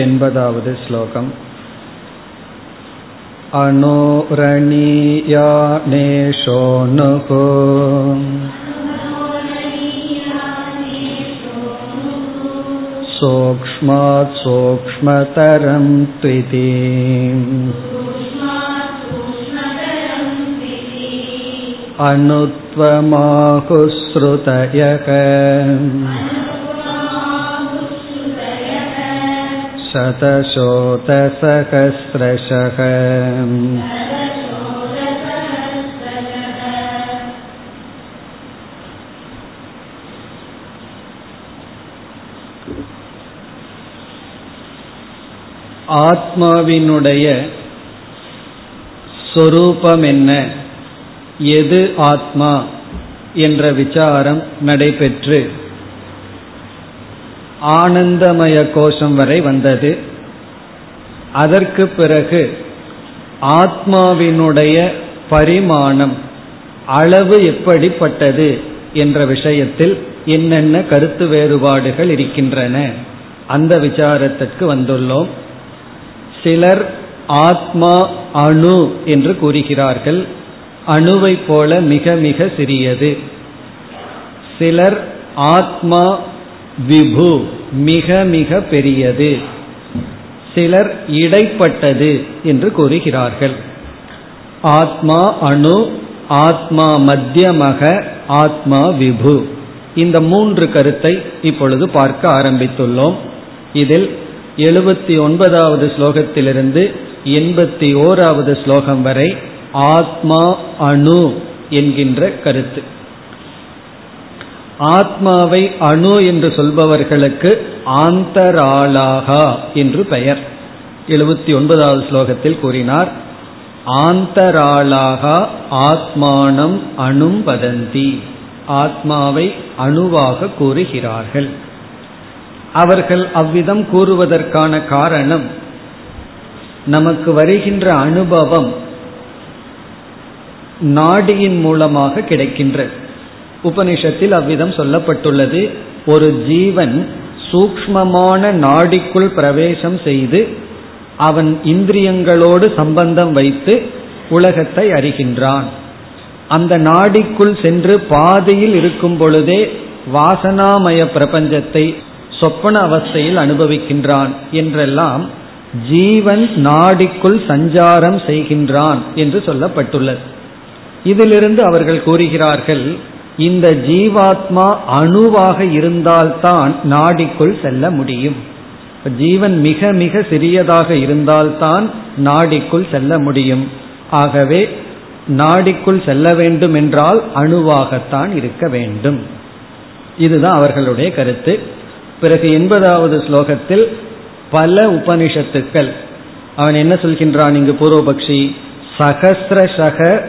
एण्पदावद् श्लोकम् अणोरणीयानेशोऽनुः सूक्ष्मात् सूक्ष्मतरं त्विति अनुत्वमाहुश्रुतयक शतशोतसहस्रशः ஆத்மாவினுடைய சொரூபம் என்ன எது ஆத்மா என்ற விசாரம் நடைபெற்று ஆனந்தமய கோஷம் வரை வந்தது. அதற்கு பிறகு ஆத்மாவினுடைய பரிமாணம் அளவு எப்படிப்பட்டது என்ற விஷயத்தில் என்னென்ன கருத்து வேறுபாடுகள் இருக்கின்றன அந்த விசாரத்திற்கு வந்துள்ளோம். சிலர் ஆத்மா அணு என்று கூறுகிறார்கள். அணுவை போல மிக மிக சிறியது. சிலர் ஆத்மா விபு மிக மிக பெரியது. சிலர் இடைப்பட்டது என்று கூறுகிறார்கள். ஆத்மா அணு ஆத்மா மத்தியமக ஆத்மா விபு. இந்த மூன்று கருத்தை இப்பொழுது பார்க்க ஆரம்பித்துள்ளோம். இதில் எழுபத்தி ஒன்பதாவது ஸ்லோகத்திலிருந்து எண்பத்தி ஓராவது ஸ்லோகம் வரை ஆத்மா அணு என்கின்ற கருத்து. ஆத்மாவை அணு என்று சொல்பவர்களுக்கு ஆந்தராளாகா என்று பெயர். எழுபத்தி ஒன்பதாவது ஸ்லோகத்தில் கூறினார் ஆந்தராளாகா ஆத்மானம் அணும் வதந்தி ஆத்மாவை அணுவாக கூறுகிறார்கள். அவர்கள் அவ்விதம் கூறுவதற்கான காரணம் நமக்கு வருகின்ற அனுபவம் நாடியின் மூலமாக கிடைக்கின்றது உபனிஷத்தில் அவ்விதம் சொல்லப்பட்டுள்ளது. ஒரு ஜீவன் சூக்மமான நாடிக்குள் பிரவேசம் செய்து அவன் இந்திரியங்களோடு சம்பந்தம் வைத்து உலகத்தை அறிகின்றான். அந்த நாடிக்குள் சென்று பாதையில் இருக்கும் பொழுதே வாசனாமய பிரபஞ்சத்தை சொப்பன அவஸ்தையில் அனுபவிக்கின்றான் என்றெல்லாம் ஜீவன் நாடிக்குள் சஞ்சாரம் செய்கின்றான் என்று சொல்லப்பட்டுள்ளது. இதிலிருந்து அவர்கள் கூறுகிறார்கள் இந்த ஜீவாத்மா அணுவாக இருந்தால்தான் நாடிக்குள் செல்ல முடியும். ஜீவன் மிக மிக சிறியதாக இருந்தால்தான் நாடிக்குள் செல்ல முடியும். ஆகவே நாடிக்குள் செல்ல வேண்டும் என்றால் அணுவாகத்தான் இருக்க வேண்டும். இதுதான் அவர்களுடைய கருத்து. பிறகு எண்பதாவது ஸ்லோகத்தில் பல உபனிஷத்துக்கள். அவன் என்ன சொல்கின்றான் இங்கு பூர்வபக்ஷி? சகசிரசக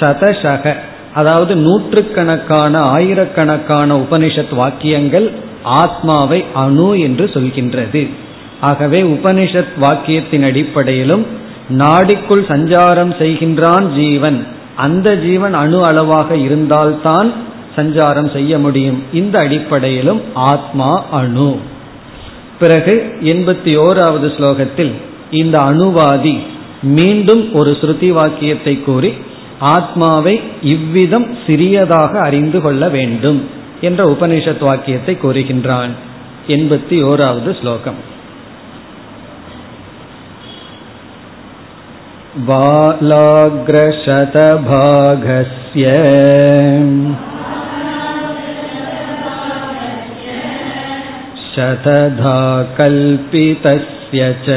சதசக. அதாவது நூற்றுக்கணக்கான ஆயிரக்கணக்கான உபனிஷத் வாக்கியங்கள் ஆத்மாவை அணு என்று சொல்கின்றது. ஆகவே உபனிஷத் வாக்கியத்தின் அடிப்படையிலும் நாடிக்குள் சஞ்சாரம் செய்கின்றான் ஜீவன். அந்த ஜீவன் அணு அளவாக இருந்தால்தான் சஞ்சாரம் செய்ய முடியும். இந்த அடிப்படையிலும் ஆத்மா அணு. பிறகு எண்பத்தி ஓராவது ஸ்லோகத்தில் இந்த அணுவாதி மீண்டும் ஒரு ஸ்ருதி வாக்கியத்தை கூறி ஆத்மாவை இவ்விதம் சிறியதாக அறிந்து கொள்ள வேண்டும் என்ற உபனிஷத் வாக்கியத்தை கூறுகின்றான் எண்பத்தி ஓராவது ஸ்லோகம் बालाग्रशतभागस्य शतधा कल्पितस्य च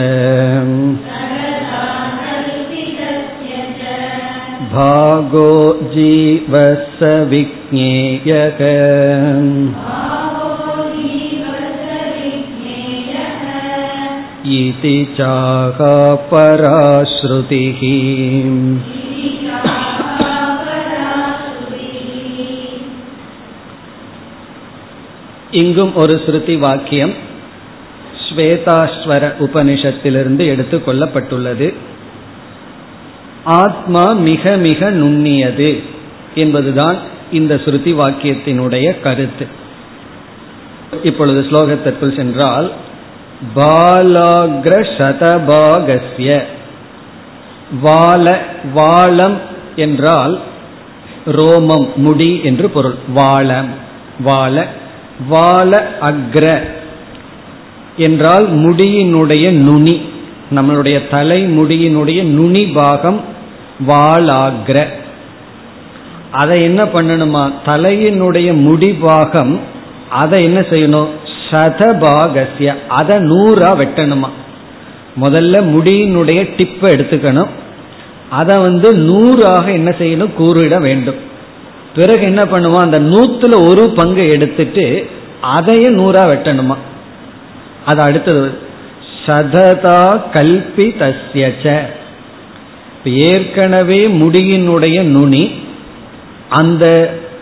भागो जीवस्य विज्ञेयक इति चाकापराश्रुतिः இங்கும் ஒரு ஸ்ருதி வாக்கியம் ஸ்வேதாஸ்வர உபனிஷத்திலிருந்து எடுத்துக் கொள்ளப்பட்டுள்ளது ஆத்மா மிக மிக நுண்ணியது என்பதுதான் இந்த ஸ்ருதி வாக்கியத்தினுடைய கருத்து. இப்பொழுது ஸ்லோகத்திற்குள் சென்றால் பாலாகிர சதபாகஸ்ய வால வாளம் என்றால் ரோமம் முடி என்று பொருள். வாழம் வாழ வாழ அக்ர என்றால் முடியினுடைய நுனி நம்மளுடைய தலை முடியினுடைய நுனி பாகம் வாலாகிர அதை என்ன பண்ணணுமா? தலையினுடைய முடிபாகம் அதை என்ன செய்யணும்? சதபாகசிய அதை நூறா வெட்டணுமா? முதல்ல முடியினுடைய டிப்பை எடுத்துக்கணும். அதை வந்து நூறாக என்ன செய்யணும்? கூறிட வேண்டும். பிறகு என்ன பண்ணுவான் அந்த நூத்துல ஒரு பங்கு எடுத்துட்டு அதையே நூறா வெட்டணுமா? அது அடுத்தது. சததா கல்பி தஸ்யச்ச ஏற்கனவே முடியினுடைய நுனி அந்த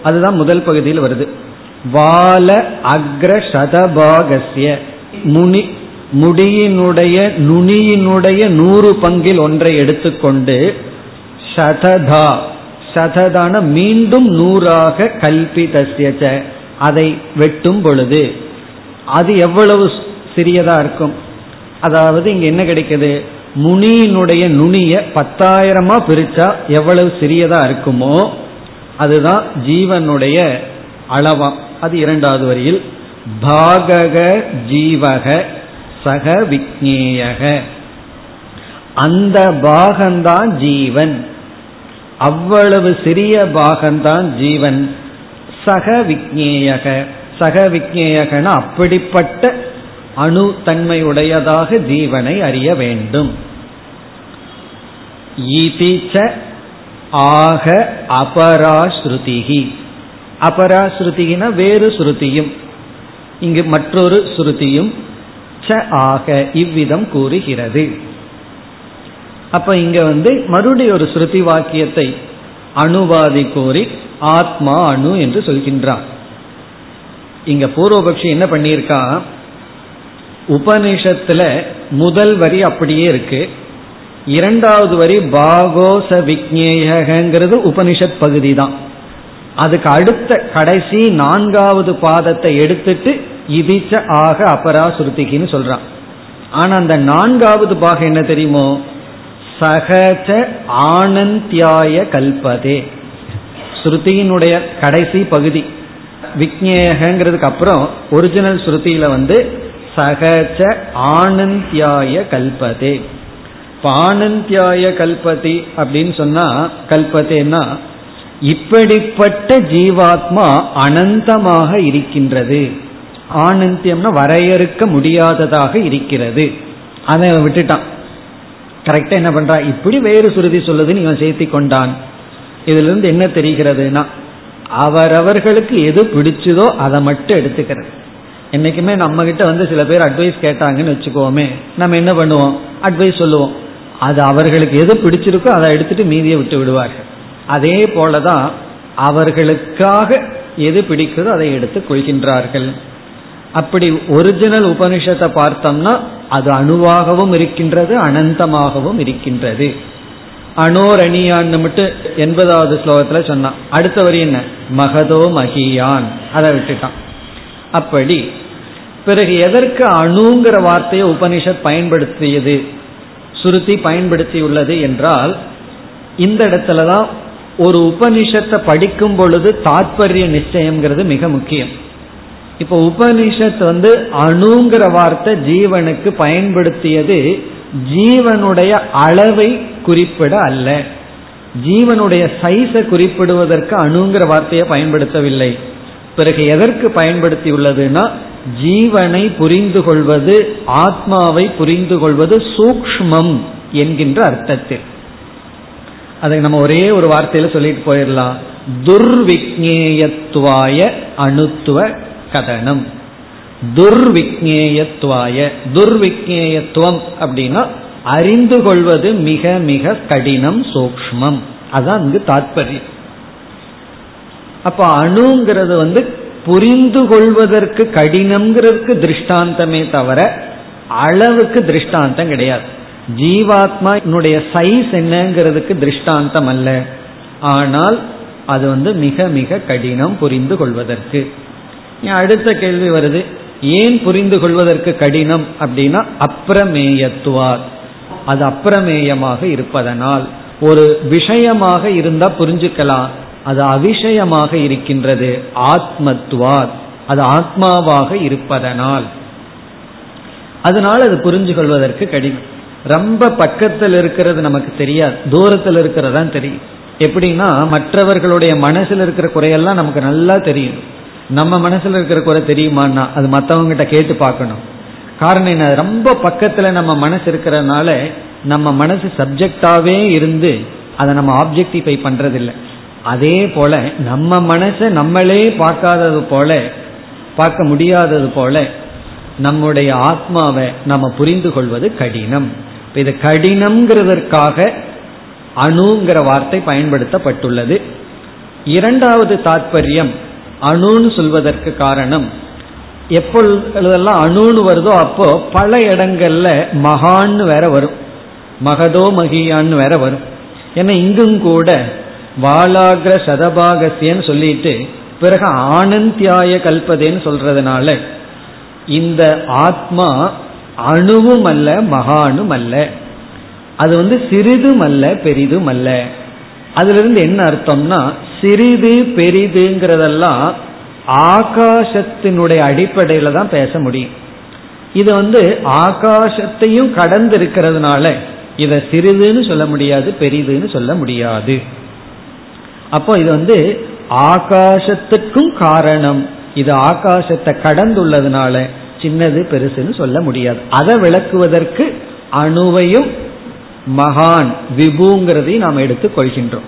அதுதான் முதல் பகுதியில் வருது. வால அக்ர சதபாகசிய முனி முடியினுடைய நுனியினுடைய நூறு பங்கில் ஒன்றை எடுத்துக்கொண்டு சததா சததான மீண்டும் நூறாக கல்பிதஸ்யச்ச அதை வெட்டும் பொழுது அது எவ்வளவு சிறியதா இருக்கும்? அதாவது இங்க என்ன கிடைக்குது? முனியினுடைய நுனிய பத்தாயிரமா பிரிச்சா எவ்வளவு சிறியதா இருக்குமோ அதுதான் ஜீவனுடைய அளவாம் அது இரண்டாவது வரியில் பாகக ஜீவக சக விக்னேயக. அந்த பாகந்தான் ஜீவன். அவ்வளவு சிறிய பாகந்தான் ஜீவன். சக விக்னேயக. சக விக்னேயகன அப்படிப்பட்ட அணு தன்மையுடையதாக ஜீவனை அறிய வேண்டும். ஆக அபராஸ்ருதிகி அபராஸ்ருதிகின வேறு ஸ்ருதியும். இங்கு மற்றொரு ஸ்ருதியும் ச ஆக இவ்விதம் கூறுகிறது. அப்ப இங்க வந்து மறுபடியும் ஒரு ஸ்ருதி வாக்கியத்தை அணுவாதி கோரி ஆத்மா அணு என்று சொல்கின்றான். இங்க பூர்வபக்ஷி என்ன பண்ணியிருக்கான் உபனிஷத்துல முதல் வரி அப்படியே இருக்கு. இரண்டாவது வரி பாகோச விக்னேயங்கிறது உபனிஷத் பகுதி தான் அதுக்கு அடுத்த கடைசி நான்காவது பாதத்தை எடுத்துட்டு இதிச்ச ஆக அபராசுருதிகின்னு சொல்றான். ஆனா அந்த நான்காவது பாகம் என்ன தெரியுமோ? சகஜ ஆனந்தியாய கல்பதே. ஸ்ருதியினுடைய கடைசி பகுதி. விக்னேகங்கிறதுக்கு அப்புறம் ஒரிஜினல் ஸ்ருதியில வந்து சகஜ ஆனந்தியாய கல்பதே. ஆனந்தியாய கல்பதி அப்படின்னு சொன்னா கல்பதேன்னா இப்படிப்பட்ட ஜீவாத்மா அனந்தமாக இருக்கின்றது. ஆனந்தியம்னா வரையறுக்க முடியாததாக இருக்கிறது. அதை விட்டுட்டான். கரெக்டா என்ன பண்றா? இப்படி வேறு சுருதி சொல்லுதுன்னு இவன் சேர்த்தி கொண்டான். இதுல இருந்து என்ன தெரிகிறதுனா அவரவர்களுக்கு எது பிடிச்சதோ அதை மட்டும் எடுத்துக்கிறது. என்னைக்குமே நம்ம கிட்ட வந்து சில பேர் அட்வைஸ் கேட்டாங்கன்னு வச்சுக்கோமே நம்ம என்ன பண்ணுவோம்? அட்வைஸ் சொல்லுவோம். அது அவர்களுக்கு எது பிடிச்சிருக்கோ அதை எடுத்துட்டு மீதியை விட்டு விடுவார்கள். அதே போலதான் அவர்களுக்காக எது பிடிக்குதோ அதை எடுத்து கொள்கின்றார்கள். அப்படி ஒரிஜினல் உபனிஷத்தை பார்த்தோம்னா அது அணுவாகவும் இருக்கின்றது அனந்தமாகவும் இருக்கின்றது. அணோரணியான்னு மட்டும் எண்பதாவது ஸ்லோகத்தில் சொன்னான். அடுத்த வரி என்ன? மகதோ மகியான். அதை விட்டுட்டான். அப்படி பிறகு எதற்கு அணுங்கிற வார்த்தையை உபனிஷத் பயன்படுத்தியது? சுருத்தி பயன்படுத்தியுள்ளது என்றால் இந்த இடத்துலதான் ஒரு உபனிஷத்தை படிக்கும் பொழுது தாற்பரிய நிச்சயம்ங்கிறது மிக முக்கியம். இப்போ உபனிஷத் வந்து அணுங்கிற வார்த்தை ஜீவனுக்கு பயன்படுத்தியது ஜீவனுடைய அளவை குறிப்பிட அல்ல. ஜீவனுடைய சைஸை குறிப்பிடுவதற்கு அணுங்கிற வார்த்தையை பயன்படுத்தவில்லை. பிறகு எதற்கு பயன்படுத்தியுள்ளதுன்னா ஜீவனை புரிந்து கொள்வது ஆத்மாவை புரிந்து கொள்வது சூக்மம் என்கின்ற அர்த்தத்தில். அதை நம்ம ஒரே ஒரு வார்த்தையில சொல்லிட்டு போயிடலாம். துர்விக்னேயத்துவாய அணுத்துவ கதனம். துர்விக்னேயத்துவாய துர்விக்னேயத்துவம் அப்படின்னா அறிந்து கொள்வது மிக மிக கடினம் சூக்மம் அதான் இங்கு தாற்பயம் அப்ப அணுங்கிறது வந்து புரிந்து கொள்வதற்கு கடினம்ங்கிறதுக்கு திருஷ்டாந்தமே தவிர அளவுக்கு திருஷ்டாந்தம் கிடையாது. ஜீவாத்மா என்னுடைய சைஸ் என்னங்கிறதுக்கு திருஷ்டாந்தம் அல்ல. ஆனால் அது வந்து மிக மிக கடினம் புரிந்து கொள்வதற்கு அடுத்த கேள்வி வருது. ஏன் புரிந்து கொள்வதற்கு கடினம் அப்படின்னா அப்பிரமேயத்துவார் அது அப்பிரமேயமாக இருப்பதனால். ஒரு விஷயமாக இருந்தா புரிஞ்சுக்கலாம். அது அவிஷயமாக இருக்கின்றது ஆத்மத்துவார் அது ஆத்மாவாக இருப்பதனால். அதனால் அது புரிஞ்சு கொள்வதற்கு கடினம். ரொம்ப பக்கத்தில் இருக்கிறது நமக்கு தெரியாது. தூரத்தில் தான் தெரியும். எப்படின்னா மற்றவர்களுடைய மனசில் இருக்கிற குறையெல்லாம் நமக்கு நல்லா தெரியும். நம்ம மனசில் இருக்கிற குறை தெரியுமான்னா அது மற்றவங்ககிட்ட கேட்டு பார்க்கணும். காரணம் என்ன? ரொம்ப பக்கத்தில் நம்ம மனசு இருக்கிறதுனால நம்ம மனசு சப்ஜெக்டாகவே இருந்து அதை நம்ம ஆப்ஜெக்டிஃபை பண்ணுறதில்லை அதே போல நம்ம மனசை நம்மளே பார்க்காதது போல பார்க்க முடியாதது போல நம்முடைய ஆத்மாவை நம்ம புரிந்து கொள்வது கடினம். இது கடினம்ங்கிறதற்காக அணுங்கிற வார்த்தை பயன்படுத்தப்பட்டுள்ளது. இரண்டாவது தாற்பயம் அணுன்னு சொல்வதற்கு காரணம் எப்பொழுதெல்லாம் அணுன்னு வருதோ அப்போ பல இடங்கள்ல மகான்னு வேற வரும். மகதோ மகியான்னு வேற வரும். ஏன்னா இங்கும் கூட வாலாகிர சதபாகசியன்னு சொல்லிட்டு பிறகு ஆனந்தியாய கல்பதேன்னு சொல்றதுனால இந்த ஆத்மா அணுவும் அல்ல மகானும் அல்ல அது வந்து சிறிதும் அல்ல பெரிதும் அல்ல அதுல இருந்து என்ன அர்த்தம்னா சிறிது பெரிதுங்கிறதெல்லாம் ஆகாசத்தினுடைய அடிப்படையில தான் பேச முடியும். இது வந்து ஆகாசத்தையும் கடந்து இருக்கிறதுனால இதை சிறிதுன்னு சொல்ல முடியாது பெரிதுன்னு சொல்ல முடியாது. அப்போ இது வந்து ஆகாசத்துக்கும் காரணம். இது ஆகாசத்தை கடந்துள்ளதுனால சின்னது பெருசுன்னு சொல்ல முடியாது. அதை விளக்குவதற்கு அணுவையும் மகான் விபுங்கிறதையும் நாம் எடுத்துக் கொள்கின்றோம்.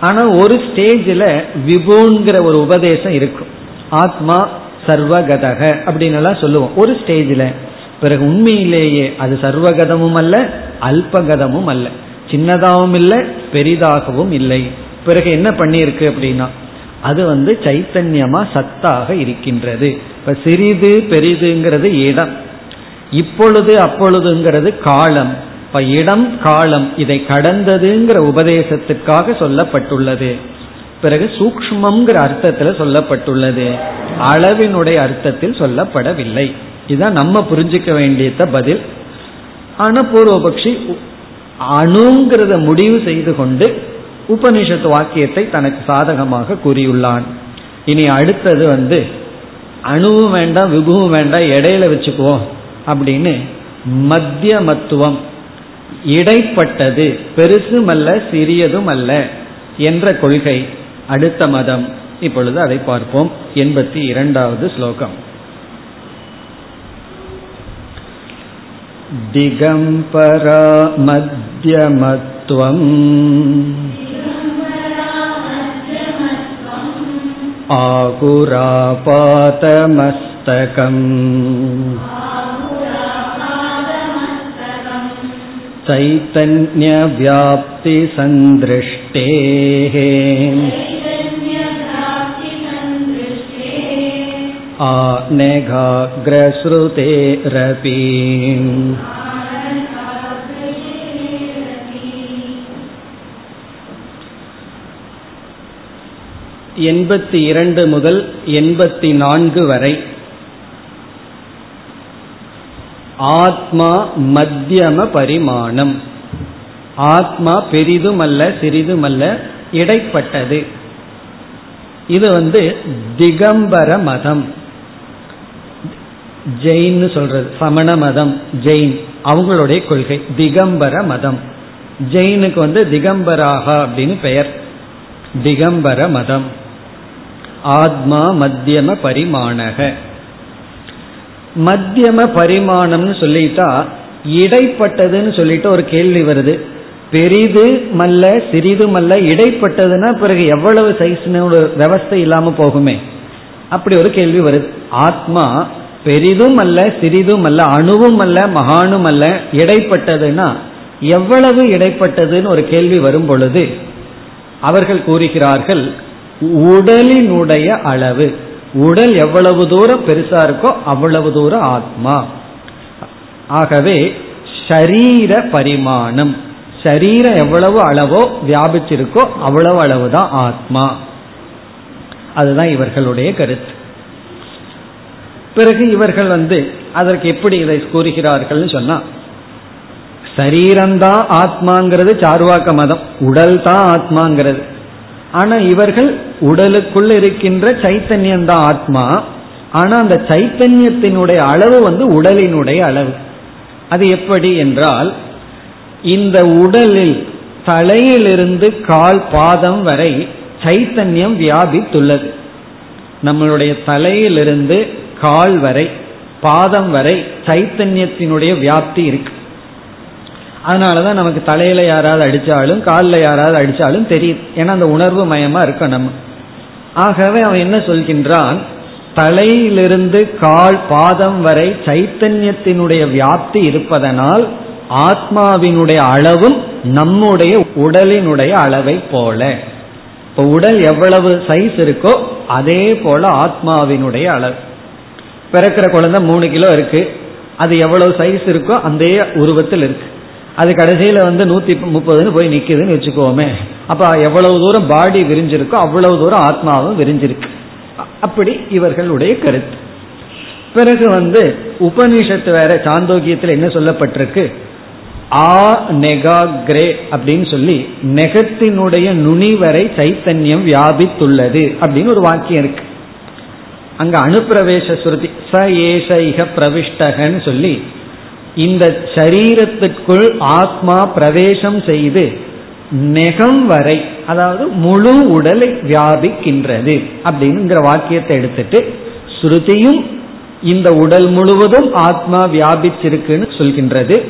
ஆனா ஒரு ஸ்டேஜில் விபுங்கிற ஒரு உபதேசம் இருக்கும். ஆத்மா சர்வகதக அப்படின்னு எல்லாம் சொல்லுவோம். ஒரு ஸ்டேஜில். பிறகு உண்மையிலேயே அது சர்வகதமும் அல்ல அல்பகதமும் அல்ல. சின்னதாகவும் இல்லை பெரிதாகவும் இல்லை. பிறகு என்ன பண்ணியிருக்கு அப்படின்னா அது வந்து சைத்தன்யமா சத்தாக இருக்கின்றது. இப்ப சிறிது பெரிதுங்கிறது இடம். இப்பொழுது அப்பொழுதுங்கிறது காலம். இப்ப இடம் காலம் இதை கடந்ததுங்கிற உபதேசத்துக்காக சொல்லப்பட்டுள்ளது. பிறகு சூக்மங்கிற அர்த்தத்தில் சொல்லப்பட்டுள்ளது. அளவினுடைய அர்த்தத்தில் சொல்லப்படவில்லை. இதுதான் நம்ம புரிஞ்சுக்க வேண்டியத பதில். ஆனா பூர்வபக்ஷி அணுங்கிறத முடிவு செய்து கொண்டு உபனிஷத்து வாக்கியத்தை தனக்கு சாதகமாக கூறியுள்ளான் இனி அடுத்தது வந்து அணுவும் வேண்டாம் விபுவும் வேண்டாம் இடையில வச்சுக்குவோம் அப்படின்னு மத்தியமத்துவம் இடைப்பட்டது பெருசும் அல்ல சிறியதும் அல்ல என்ற கொள்கை அடுத்த மதம் இப்பொழுது அதை பார்ப்போம் எண்பத்தி இரண்டாவது ஸ்லோகம் दिगम्बरा मध्यमत्वम् आकुरापातमस्तकम् चैतन्यव्याप्तिसन्दृष्टेः आनेघाग्रश्रुतेरपि எண்பத்தி இரண்டு முதல் எண்பத்தி நான்கு வரை. ஆத்மா மத்தியம பரிமாணம். ஆத்மா பெரிதுமல்ல சிறிதுமல்ல இடைப்பட்டது. இது வந்து திகம்பர மதம். ஜெயின் சொல்றது சமண மதம் ஜெயின் அவங்களுடைய கொள்கை திகம்பர மதம். ஜெயினுக்கு வந்து திகம்பராக அப்படின்னு பெயர். திகம்பர மதம். ஆத்மா மத்தியம பரிமாணக. மத்தியம பரிமாணம்னு சொல்லிட்டா இடைப்பட்டதுன்னு சொல்லிட்டு ஒரு கேள்வி வருது. பெரிது மல்ல சிறிது மல்ல இடைப்பட்டதுன்னா பிறகு எவ்வளவு சைஸ்னு ஒரு விவஸ்தை இல்லாம போகுமே. அப்படி ஒரு கேள்வி வருது. ஆத்மா பெரிதும் அல்ல சிறிதும் அல்ல அணுவும் அல்ல மகானும் அல்ல இடைப்பட்டதுன்னா எவ்வளவு இடைப்பட்டதுன்னு ஒரு கேள்வி வரும் பொழுது அவர்கள் கூறுகிறார்கள் உடலினுடைய அளவு. உடல் எவ்வளவு தூரம் பெருசா இருக்கோ அவ்வளவு தூரம் ஆத்மா. ஆகவே ஷரீர பரிமாணம். சரீரம் எவ்வளவு அளவோ வியாபிச்சிருக்கோ அவ்வளவு அளவுதான் ஆத்மா. அதுதான் இவர்களுடைய கருத்து. பிறகு இவர்கள் வந்து அதற்கு எப்படி இதை கூறுகிறார்கள் சொன்னா சரீரம்தான் ஆத்மாங்கிறது சார்வாக்க மதம் உடல் தான் ஆத்மாங்கிறது. ஆனா இவர்கள் உடலுக்குள்ள இருக்கின்ற சைத்தன்யம் தான் ஆத்மா. ஆனா அந்த சைத்தன்யத்தினுடைய அளவு வந்து உடலினுடைய அளவு. அது எப்படி என்றால் இந்த உடலில் தலையிலிருந்து கால் பாதம் வரை சைத்தன்யம் வியாபித்துள்ளது. நம்மளுடைய தலையிலிருந்து கால் வரை பாதம் வரை சைத்தன்யத்தினுடைய வியாப்தி இருக்கு. அதனாலதான் நமக்கு தலையில யாராவது அடிச்சாலும் காலில் யாராவது அடிச்சாலும் தெரியுது ஏன்னா அந்த உணர்வு மயமா இருக்கும் நம்ம. ஆகவே அவன் என்ன சொல்கின்றான்? தலையிலிருந்து கால் பாதம் வரை சைத்தன்யத்தினுடைய வியாப்தி இருப்பதனால் ஆத்மாவினுடைய அளவும் நம்முடைய உடலினுடைய அளவை போல. இப்போ உடல் எவ்வளவு சைஸ் இருக்கோ அதே போல ஆத்மாவினுடைய அளவு. பிறக்கிற குழந்தை மூணு கிலோ இருக்கு. அது எவ்வளவு சைஸ் இருக்கோ அந்த உருவத்தில் இருக்கு. அது கடைசியில வந்து நூத்தி முப்பதுன்னு போய் நிக்குதுன்னு வச்சுக்கோமே. அப்ப எவ்வளவு தூரம் பாடி விரிஞ்சிருக்கோ அவ்வளவு தூரம் ஆத்மாவும் விரிஞ்சிருக்கு. அப்படி இவர்களுடைய கருத்து. பிறகு வந்து உபனிஷத்து வேற சாந்தோக்கியத்தில் என்ன சொல்லப்பட்டிருக்கு? ஆ நெகாக்ரே அப்படின்னு சொல்லி நெகத்தினுடைய நுனி வரை சைத்தன்யம் வியாபித்துள்ளது அப்படின்னு ஒரு வாக்கியம் இருக்கு. அங்க அனுப்பிரவேச சுருதி ச ஏஷ இக பிரவிஷ்டகன்னு சொல்லி இந்த சரீரத்திற்குள் ஆத்மா பிரவேசம் செய்து நெகம் வரை அதாவது முழு உடலை வியாபிக்கின்றது அப்படிங்கிற வாக்கியத்தை எடுத்துட்டு ஸ்ருதியும் இந்த உடல் முழுவதும் ஆத்மா வியாபிச்சிருக்குன்னு சொல்கின்றது.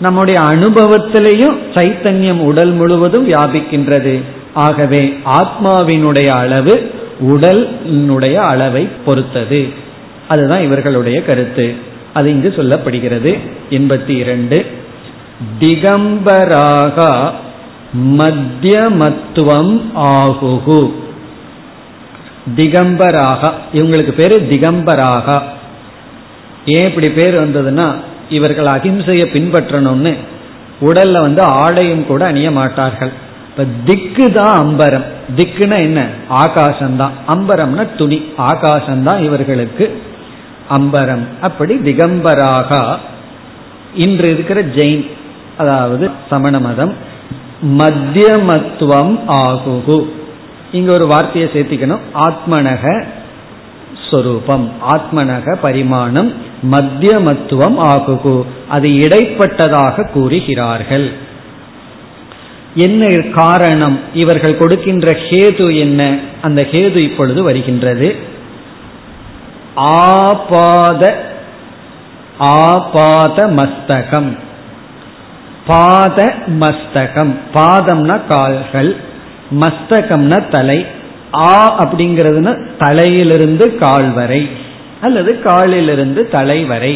நம்முடைய அனுபவத்திலையும் சைத்தன்யம் உடல் முழுவதும் வியாபிக்கின்றது. ஆகவே ஆத்மாவினுடைய அளவு உடலினுடைய அளவை பொறுத்தது. அதுதான் இவர்களுடைய கருத்து. அது இங்கு சொல்லப்படுகிறது. எண்பத்தி இரண்டு. திகம்பராக மத்தியமத்துவம் ஆகுகு. திகம்பராக இவங்களுக்கு பேரு திகம்பராக. ஏன் இப்படி பேர் வந்ததுன்னா இவர்கள் அகிம்சையை பின்பற்றணும்னு உடல்ல வந்து ஆடையும் கூட அணிய மாட்டார்கள். இப்ப திக்கு தான் அம்பரம். திக்குன்னா என்ன? ஆகாசம்தான். அம்பரம்னா துணி. ஆகாசம்தான் இவர்களுக்கு அம்பரம். அப்படி திகம்பராக. இன்று இருக்கிற ஜெயின் அதாவது சமண மதம் மத்தியமத்துவம் ஆகுகு. இங்க ஒரு வார்த்தையை சேர்த்திக்கணும். ஆத்மனக ஸ்வரூபம் ஆத்மனக பரிமாணம் மத்தியமத்துவம் ஆகுகு. அது இடைப்பட்டதாக கூறுகிறார்கள். என்ன காரணம்? இவர்கள் கொடுக்கின்ற ஹேது என்ன? அந்த ஹேது இப்பொழுது வருகின்றது. ஆபாத ஆபாத மஸ்தகம். பாத மஸ்தகம். பாதம்னா கால்கள் மஸ்தகம்னா தலை. ஆ அப்படிங்கிறதுனா தலையிலிருந்து கால் வரை அல்லது காலிலிருந்து தலை வரை.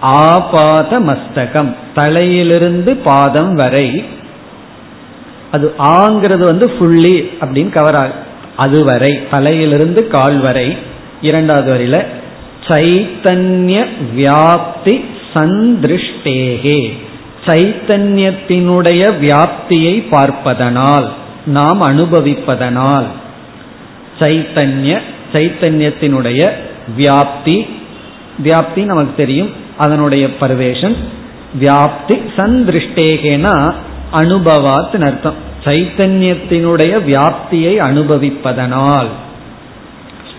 ஆபாத மஸ்தகம் தலையிலிருந்து பாதம் வரை. அது ஆங்கிறது வந்து ஃபுல்லி அப்படின்னு கவர் ஆகும் அதுவரை தலையிலிருந்து கால் வரை. இரண்டாவது வரையில சைத்தன்ய வியாப்தி சந்திருஷ்டேகே. சைத்தன்யத்தினுடைய வியாப்தியை பார்ப்பதனால் நாம் அனுபவிப்பதனால். சைத்தன்ய சைத்தன்யத்தினுடைய வியாப்தி வியாப்தி நமக்கு தெரியும் அதனுடைய பர்வேஷன் வியாப்தி சந்திருஷ்டேகேனா அனுபவாத் அர்த்தம். சைத்தன்யத்தினுடைய வியாப்தியை அனுபவிப்பதனால்.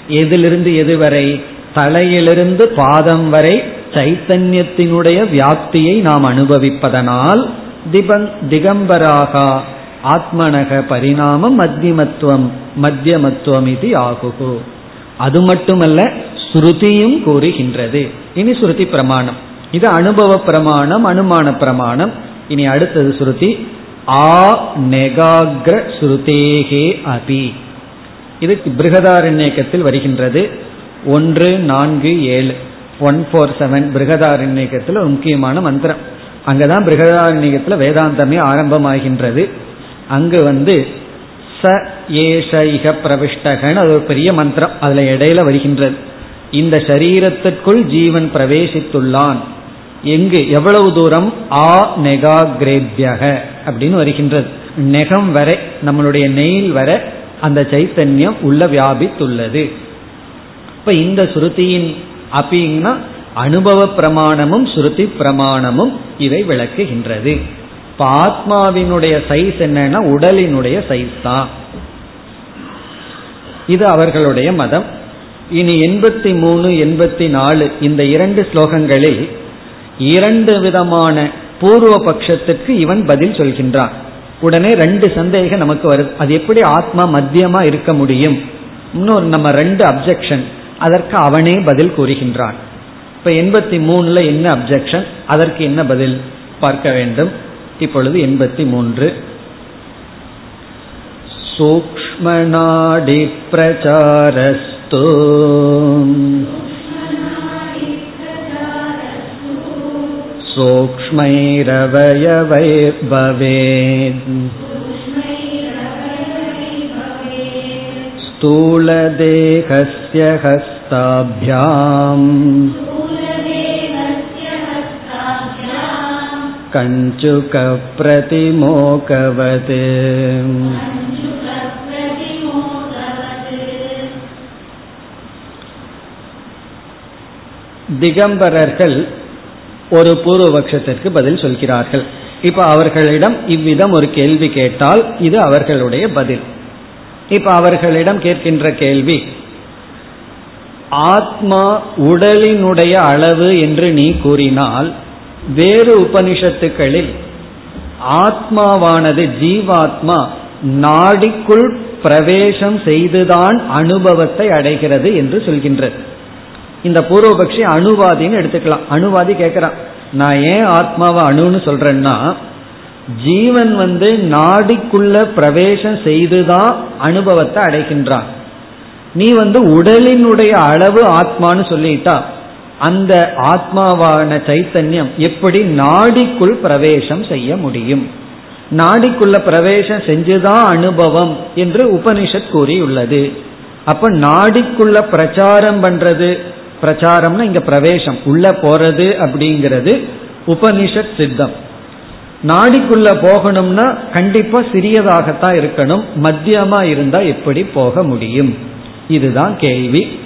எதிலிருந்து எதுவரை தலையிலிருந்து பாதம் வரை சைத்தன்யத்தினுடைய வியாப்தியை நாம் அனுபவிப்பதனால் திபங் திகம்பராக ஆத்மனக பரிணாமம் மத்தியமத்துவம் மத்தியமத்துவம் இது ஆகுகு. அது மட்டுமல்ல ஸ்ருதியும் கூறுகின்றது. இனி ஸ்ருதி பிரமாணம். இது அனுபவ பிரமாணம் அனுமான பிரமாணம். இனி அடுத்தது ஸ்ருதி. ஆ நெகாகிர ஸ்ருதேகே அபி. இது பிருகதாரண்யக்கத்தில் வருகின்றது. ஒன்று நான்கு ஏழு. ஒன் ஃபோர் செவன் பிருகதாரண்யக்கத்தில் ஒரு முக்கியமான மந்திரம். அங்கதான் பிருகதாரண்யத்தில் வேதாந்தமே ஆரம்பமாகின்றது. அங்கு வந்து ச ஏஷைக பிரவிஷ்டகன்னு பிரவிஷ்டகன் அது ஒரு பெரிய மந்திரம். அதுல இடையில வருகின்றது. இந்த சரீரத்திற்குள் ஜீவன் பிரவேசித்துள்ளான். எங்கு? எவ்வளவு தூரம்? ஆ நெகாகிரேபியக அப்படின்னு வருகின்றது. நெகம் வரை நம்மளுடைய நெயில் வரை அந்த சைத்தன்யம் உள்ள வியாபித்துள்ளது. இப்ப இந்த சுருதியின் அப்படின்னா அனுபவ பிரமாணமும் ஸ்ருதி பிரமாணமும் இதை விளக்குகின்றது. இப்ப ஆத்மாவினுடைய சைஸ் என்னன்னா உடலினுடைய சைஸ் தான். இது அவர்களுடைய மதம். இனி எண்பத்தி மூணு எண்பத்தி நாலு இந்த இரண்டு ஸ்லோகங்களில் இரண்டு விதமான பூர்வ பட்சத்துக்கு இவன் பதில் சொல்கின்றான். உடனே ரெண்டு சந்தேகம் நமக்கு வருது. அது எப்படி ஆத்மா மத்தியமா இருக்க முடியும்? இன்னொரு நம்ம ரெண்டு அப்செக்ஷன் அதற்கு அவனே பதில் கூறுகின்றான் இப்ப எண்பத்தி மூணுல என்ன அப்செக்ஷன் அதற்கு என்ன பதில் பார்க்க வேண்டும் இப்பொழுது எண்பத்தி மூன்று சூக்மநாடி பிரச்சாரஸ்தோ सूक्ष्मैरवयवैर्भवेत् स्थूलदेहस्य हस्ताभ्याम् कञ्चुकप्रतिमोकवत् திகம்பரர்கள் ஒரு பூர்வபக்ஷத்திற்கு பதில் சொல்கிறார்கள் இப்ப அவர்களிடம் இவ்விதம் ஒரு கேள்வி கேட்டால் இது அவர்களுடைய பதில் இப்ப அவர்களிடம் கேட்கின்ற கேள்வி ஆத்மா உடலினுடைய அளவு என்று நீ கூறினால் வேறு உபனிஷத்துக்களில் ஆத்மாவானது ஜீவாத்மா நாடிக்குள் பிரவேசம் செய்துதான் அனுபவத்தை அடைகிறது என்று சொல்கின்றது. இந்த பூர்வபக்ஷி அணுவாதின்னு எடுத்துக்கலாம். அணுவாதி கேட்கிறான் நான் ஏன் ஆத்மாவை அணுன்னு சொல்றேன்னா ஜீவன் வந்து நாடிக்குள்ள பிரவேசம் செய்துதான் அனுபவத்தை அடைகின்றான். நீ வந்து உடலினுடைய அளவு ஆத்மான்னு சொல்லிட்டா அந்த ஆத்மாவான சைத்தன்யம் எப்படி நாடிக்குள் பிரவேசம் செய்ய முடியும்? நாடிக்குள்ள பிரவேசம் செஞ்சுதான் அனுபவம் என்று உபனிஷத் கூறியுள்ளது. அப்ப நாடிக்குள்ள பிரச்சாரம் பண்றது பிரச்சாரம்னா இங்க பிரவேசம் உள்ள போறது அப்படிங்கிறது உபனிஷத் சித்தம். நாடிக்குள்ள போகணும்னா கண்டிப்பா சிறியதாகத்தான் இருக்கணும் மத்தியமா இருந்தா எப்படி போக முடியும்? இதுதான் கேள்வி.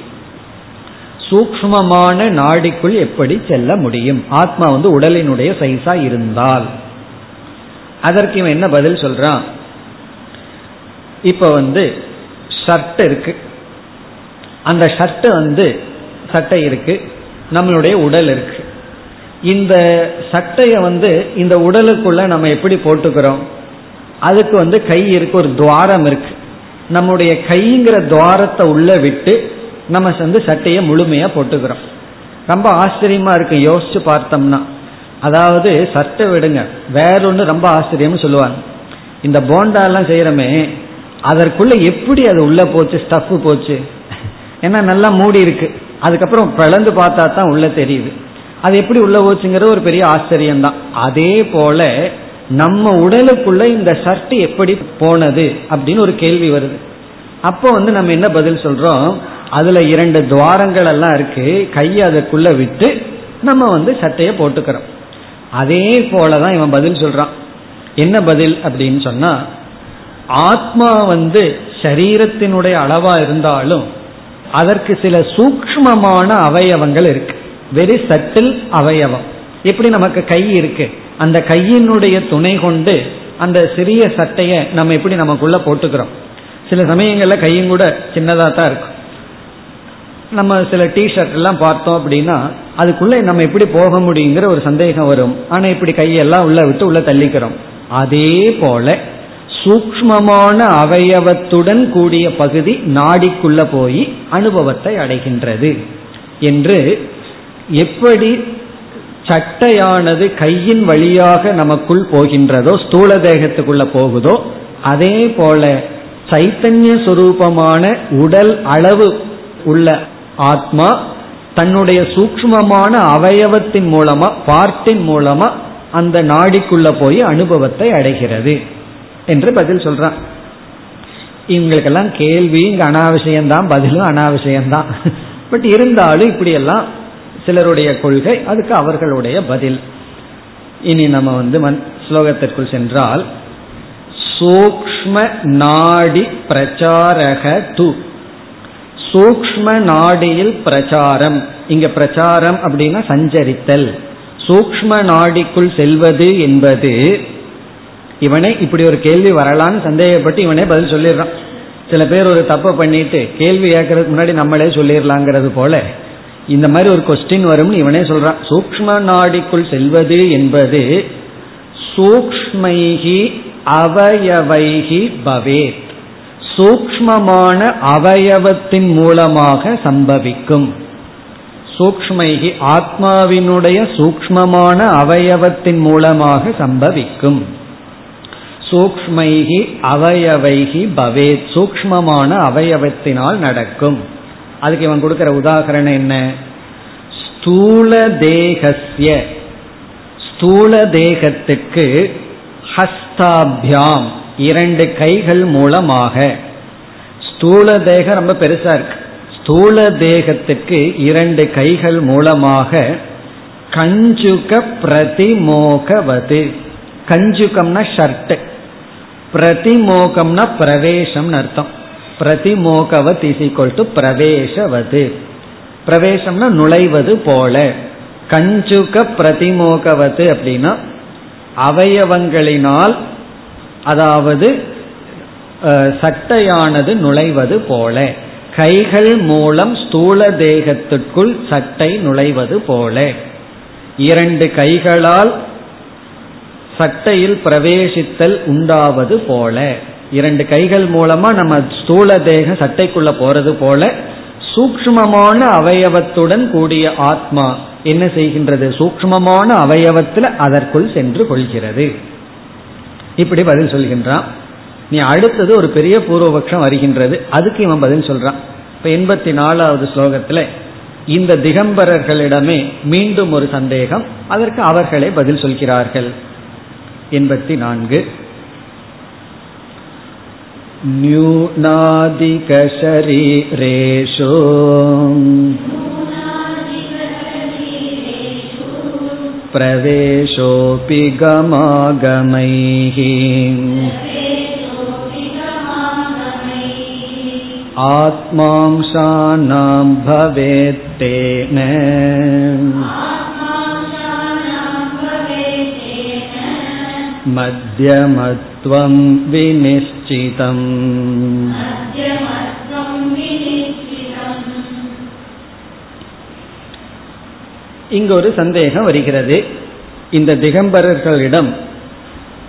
சூக்மமான நாடிக்குள் எப்படி செல்ல முடியும்? ஆத்மா வந்து உடலினுடைய சைஸா இருந்தால். அதற்கு இவன் என்ன பதில் சொல்றான்? இப்ப வந்து ஷர்ட் இருக்கு. அந்த ஷர்ட் வந்து சட்டை இருக்கு. நம்மளுடைய உடல் இருக்கு. இந்த சட்டையை வந்து இந்த உடலுக்குள்ள நம்ம எப்படி போட்டுக்கிறோம்? அதுக்கு வந்து கை இருக்கு ஒரு துவாரம் இருக்கு. நம்முடைய கைங்கிற துவாரத்தை உள்ள விட்டு நம்ம வந்து சட்டையை முழுமையா போட்டுக்கிறோம். ரொம்ப ஆச்சரியமா இருக்கு. யோசிச்சு பார்த்தோம்னா. அதாவது சட்டை விடுங்க. வேற ஒன்று ரொம்ப ஆச்சரியம்னு சொல்லுவாங்க. இந்த போண்டாலாம் செய்யறமே அதற்குள்ள எப்படி அது உள்ள போச்சு ஸ்டஃப் போச்சு? ஏன்னா நல்லா மூடி இருக்கு. அதுக்கப்புறம் பிளந்து பார்த்தா தான் உள்ள தெரியுது. அது எப்படி உள்ள போச்சுங்கிறது ஒரு பெரிய ஆச்சரியம் தான் அதே போல நம்ம உடலுக்குள்ள இந்த ஷர்ட் எப்படி போனது அப்படின்னு ஒரு கேள்வி வருது. அப்போ வந்து நம்ம என்ன பதில் சொல்றோம்? அதுல இரண்டு துவாரங்கள் எல்லாம் இருக்கு. கையை அதுக்குள்ள விட்டு நம்ம வந்து சட்டையை போட்டுக்கிறோம். அதே போலதான் இவன் பதில் சொல்றான். என்ன பதில் அப்படின்னு சொன்னா ஆத்மா வந்து சரீரத்தினுடைய அளவா இருந்தாலும் அதற்கு சில சூக்மமான அவயவங்கள் இருக்கு. வெரி சட்டில் அவயவம். எப்படி நமக்கு கை இருக்கு? அந்த கையினுடைய துணை கொண்டு அந்த சிறிய சட்டையை நம்ம எப்படி நமக்குள்ள போட்டுக்கிறோம். சில சமயங்களில் கையும் கூட சின்னதாக தான் இருக்கும். நம்ம சில டிஷர்ட் எல்லாம் பார்த்தோம் அப்படின்னா அதுக்குள்ளே நம்ம எப்படி போக முடியுங்கிற ஒரு சந்தேகம் வரும். ஆனால் இப்படி கையெல்லாம் உள்ள விட்டு உள்ள தள்ளிக்கிறோம். அதே போல சூக்மமான அவயவத்துடன் கூடிய பகுதி நாடிக்குள்ள போய் அனுபவத்தை அடைகின்றது என்று எப்படி சட்டையானது கையின் வழியாக நமக்குள் போகின்றதோ ஸ்தூல தேகத்துக்குள்ள போகுதோ அதே போல சைத்தன்ய சுரூபமான உடல் அளவு உள்ள ஆத்மா தன்னுடைய சூக்மமான அவயவத்தின் மூலமா பார்ட்டின் மூலமா அந்த நாடிக்குள்ள போய் அனுபவத்தை அடைகிறது என்று பதில் சொல்றான். இவங்களுக்கெல்லாம் கேள்வி இங்க அனாவசியம்தான் பதிலும் அனாவசியம்தான். பட் இருந்தாலும் இப்படியெல்லாம் சிலருடைய கொள்கை அதுக்கு அவர்களுடைய பதில். இனி நம்ம வந்து ஸ்லோகத்திற்குள் சென்றால் சூக்ம நாடி பிரச்சாரக து. சூக்ம நாடியில் பிரச்சாரம். இங்க பிரச்சாரம் அப்படின்னா சஞ்சரித்தல். சூக்ம நாடிக்குள் செல்வது என்பது இவனே இப்படி ஒரு கேள்வி வரலான்னு சந்தேகப்பட்டு இவனே பதில் சொல்லிடுறான். சில பேர் ஒரு தப்பை பண்ணிட்டு கேள்வி கேட்கறதுக்கு முன்னாடி நம்மளே சொல்லிடலாங்கிறது போல இந்த மாதிரி ஒரு கொஸ்டின் வரும்னு இவனே சொல்றான். சூக்ம நாடிக்குள் செல்வது என்பது சூக்மைகி அவயவைகி பவேத். சூக்மமான அவயவத்தின் மூலமாக சம்பவிக்கும். சூக்மைகி ஆத்மாவினுடைய சூக்மமான அவயவத்தின் மூலமாக சம்பவிக்கும். சூக்மைகி அவயவைகி பவேத். சூக்மமான அவயவத்தினால் நடக்கும். அதுக்கு இவன் கொடுக்கிற உதாகரணம் என்ன? ஸ்தூல தேகசிய ஸ்தூல தேகத்துக்கு ஹஸ்தாபியாம். இரண்டு கைகள் மூலமாக. ஸ்தூல தேகம் ரொம்ப பெருசா இருக்கு. ஸ்தூல தேகத்துக்கு இரண்டு கைகள் மூலமாக கஞ்சுக பிரதிமோகவது. கஞ்சுகம்னா ஷர்ட் பிரதிமோகம்னா பிரவேசம்னு அர்த்தம். பிரதிமோகவத் இஸ் ஈக்வல் டு பிரவேசவது பிரவேசம்னா நுழைவது போல. கஞ்சுக பிரதிமோகவது அப்படின்னா அவயவங்களினால் அதாவது சட்டையானது நுழைவது போல. கைகள் மூலம் ஸ்தூல தேகத்திற்குள் சட்டை நுழைவது போல. இரண்டு கைகளால் சட்டையில் பிரவேசித்தல் உண்டாவது போல. இரண்டு கைகள் மூலமா நம்ம ஸ்தூல தேக சட்டைக்குள்ள போறது போல சூக்மமான அவயவத்துடன் கூடிய ஆத்மா என்ன செய்கின்றது? சூக்மமான அவயவத்தில் அதற்குள் சென்று கொள்கிறது. இப்படி பதில் சொல்கின்றான். நீ அடுத்தது ஒரு பெரிய பூர்வபக்ஷம் வருகின்றது. அதுக்கு இவன் பதில் சொல்றான். இப்ப எண்பத்தி நாலாவது ஸ்லோகத்துல இந்த திகம்பரர்களிடமே மீண்டும் ஒரு சந்தேகம் அதற்கு அவர்களே பதில் சொல்கிறார்கள். எண்பத்தி நான்கு न्यूनादिकशरीरेषु प्रवेशोऽपि गमागमैः आत्मांशानां भवेत्तेन मध्यमत्वं विनिश्चितम् இங்கு ஒரு சந்தேகம் வருகிறது இந்த திகம்பரர்களிடம்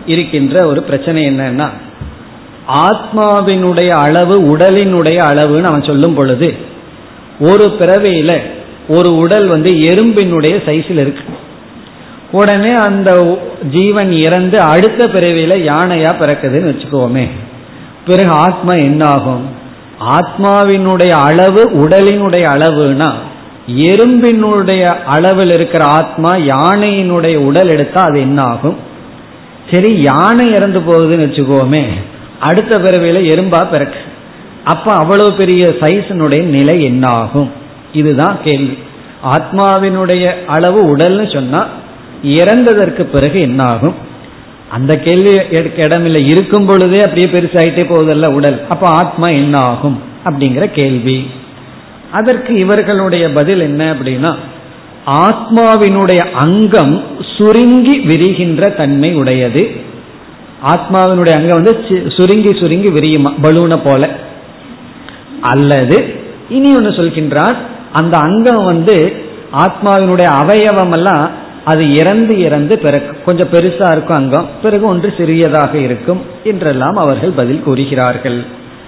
இருக்கின்ற ஒரு பிரச்சனை என்னன்னா ஆத்மாவினுடைய அளவு உடலினுடைய அளவுன்னு அவன் சொல்லும் பொழுது ஒரு பிறவையில ஒரு உடல் வந்து எறும்பினுடைய சைஸில் இருக்கு உடனே அந்த ஜீவன் இறந்து அடுத்த பிறவியில யானையா பிறக்குதுன்னு வச்சுக்கோமே பிறகு ஆத்மா என்னாகும்? ஆத்மாவினுடைய அளவு உடலினுடைய அளவுனா எறும்பினுடைய அளவில் இருக்கிற ஆத்மா யானையினுடைய உடல் எடுத்தா அது என்ன ஆகும் சரி யானை இறந்து போகுதுன்னு வச்சுக்கோமே அடுத்த பிறவியில எறும்பா பிறக்கு. அப்ப அவ்வளவு பெரிய சைஸினுடைய நிலை என்ன ஆகும் இதுதான் கேள்வி. ஆத்மாவினுடைய அளவு உடல்னு சொன்னா இறந்ததற்கு பிறகு என்னாகும்? அந்த கேள்வி எடுக்க இடமில்லை. இருக்கும் பொழுதே அப்படியே பெருசாயிட்டே போகுதல்ல உடல். அப்ப ஆத்மா என்ன ஆகும் அப்படிங்கிற கேள்வி. அதற்கு இவர்களுடைய பதில் என்ன அப்படின்னா ஆத்மாவினுடைய அங்கம் சுருங்கி விரிகின்ற தன்மை உடையது. ஆத்மாவினுடைய அங்கம் வந்து சுருங்கி சுருங்கி விரியுமா பலூனை போல. அல்லது இனி ஒன்று சொல்கின்றார் அந்த அங்கம் வந்து ஆத்மாவினுடைய அவயவம் எல்லாம் அது இறந்து இறந்து பிறகு கொஞ்சம் பெருசா இருக்கும் அங்கம் பிறகு ஒன்று சிறியதாக இருக்கும் என்றெல்லாம் அவர்கள் பதில் கூறுகிறார்கள்.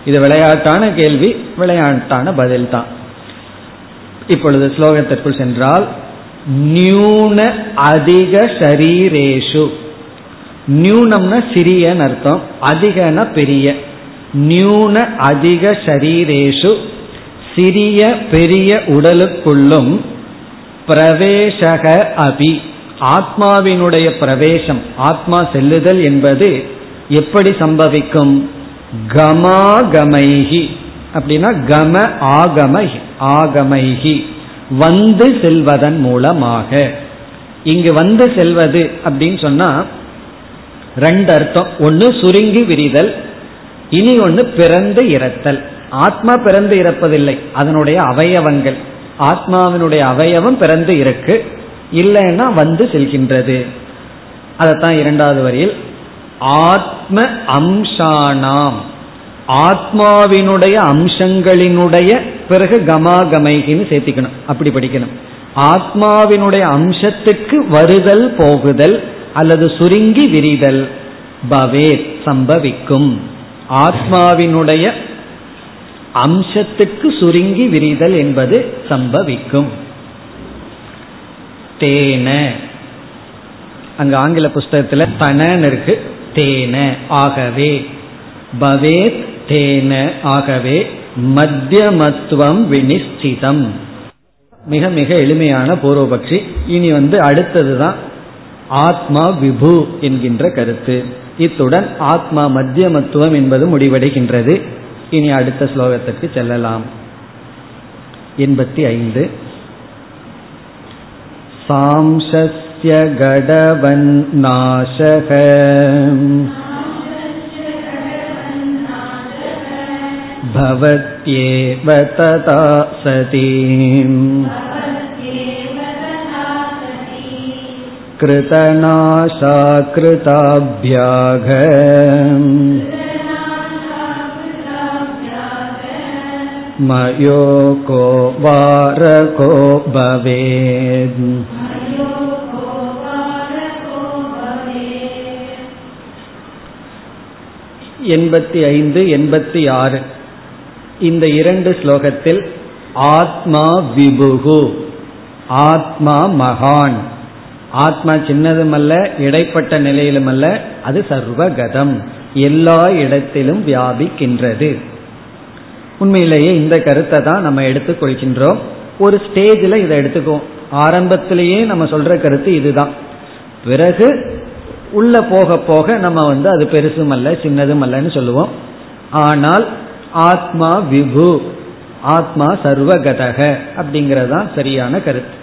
இது விளையாட்டான கேள்வி விளையாட்டான பதில் தான் இப்பொழுது ஸ்லோகத்திற்குள் சென்றால் நியூன அதிக ஷரீரேஷு நியூனம்னா சிறியன்னு அர்த்தம் அதிகன பெரிய. நியூன அதிக ஷரீரேஷு சிறிய பெரிய உடலுக்குள்ளும் பிரவேசக அபி. ஆத்மாவினுடைய பிரவேசம் ஆத்மா செல்லுதல் என்பது எப்படி சம்பவிக்கும்? கமாகமைகி அப்படின்னா கம ஆகம ஆகமைகி வந்து செல்வதன் மூலமாக. இங்கு வந்து செல்வது அப்படின்னு சொன்னா ரெண்டு அர்த்தம். ஒன்னு சுருங்கி விரிதல் இனி ஒன்று பிறந்து இறத்தல் ஆத்மா பிறந்து இறப்பதில்லை அதனுடைய அவயவங்கள். ஆத்மாவினுடைய அவயவம் பிறந்து இருக்கு இல்லைன்னா வந்து செல்கின்றது. அதைத்தான் இரண்டாவது வரியில் ஆத்ம அம்சானாம். ஆத்மாவினுடைய அம்சங்களினுடைய பிறகு கமாகமைகின்னு சேர்த்திக்கணும் அப்படி படிக்கணும். ஆத்மாவினுடைய அம்சத்துக்கு வருதல் போகுதல் அல்லது சுருங்கி விரிதல் பவே சம்பவிக்கும். ஆத்மாவினுடைய அம்சத்துக்கு சுருங்கி விரிதல் என்பது சம்பவிக்கும். தேன. அங்க ஆங்கில புஸ்தகத்தில் தனன்னு இருக்கு. தேன ஆகவே. பவேத் தேன ஆகவே. மத்தியமத்துவம் வினிச்சிதம் மிக மிக எளிமையான பூர்வபக்ஷி. இனி வந்து அடுத்ததுதான் ஆத்மா விபு என்கின்ற கருத்து. இத்துடன் ஆத்மா மத்தியமத்துவம் என்பது முடிவடைகின்றது. இனி அடுத்த ஸ்லோகத்திற்கு செல்லலாம் எண்பத்தி ஐந்து சாம்சஸ்ய கடவன்னாசக भवत्येव तथा सती कृतनाशा कृताभ्याघ मयोको वारको भवेत् எண்பத்தி ஐந்து எண்பத்தி ஆறு இந்த இரண்டு ஸ்லோகத்தில் ஆத்மா விபுகு ஆத்மா மகான் ஆத்மா சின்னதுமல்ல இடைப்பட்ட நிலையிலுமல்ல அது சர்வகதம் எல்லா இடத்திலும் வியாபிக்கின்றது உண்மையிலேயே இந்த கருத்தை தான் நம்ம எடுத்துக்கொள்கின்றோம் ஒரு ஸ்டேஜில் இதை எடுத்துக்குவோம். ஆரம்பத்திலேயே நம்ம சொல்ற கருத்து இதுதான். பிறகு உள்ள போக போக நம்ம வந்து அது பெருசும் அல்ல சின்னதும் அல்லன்னு சொல்லுவோம். ஆனால் ஆத்மா விபு ஆத்மா சர்வகதக அப்படிங்கறதான் சரியான கருத்து.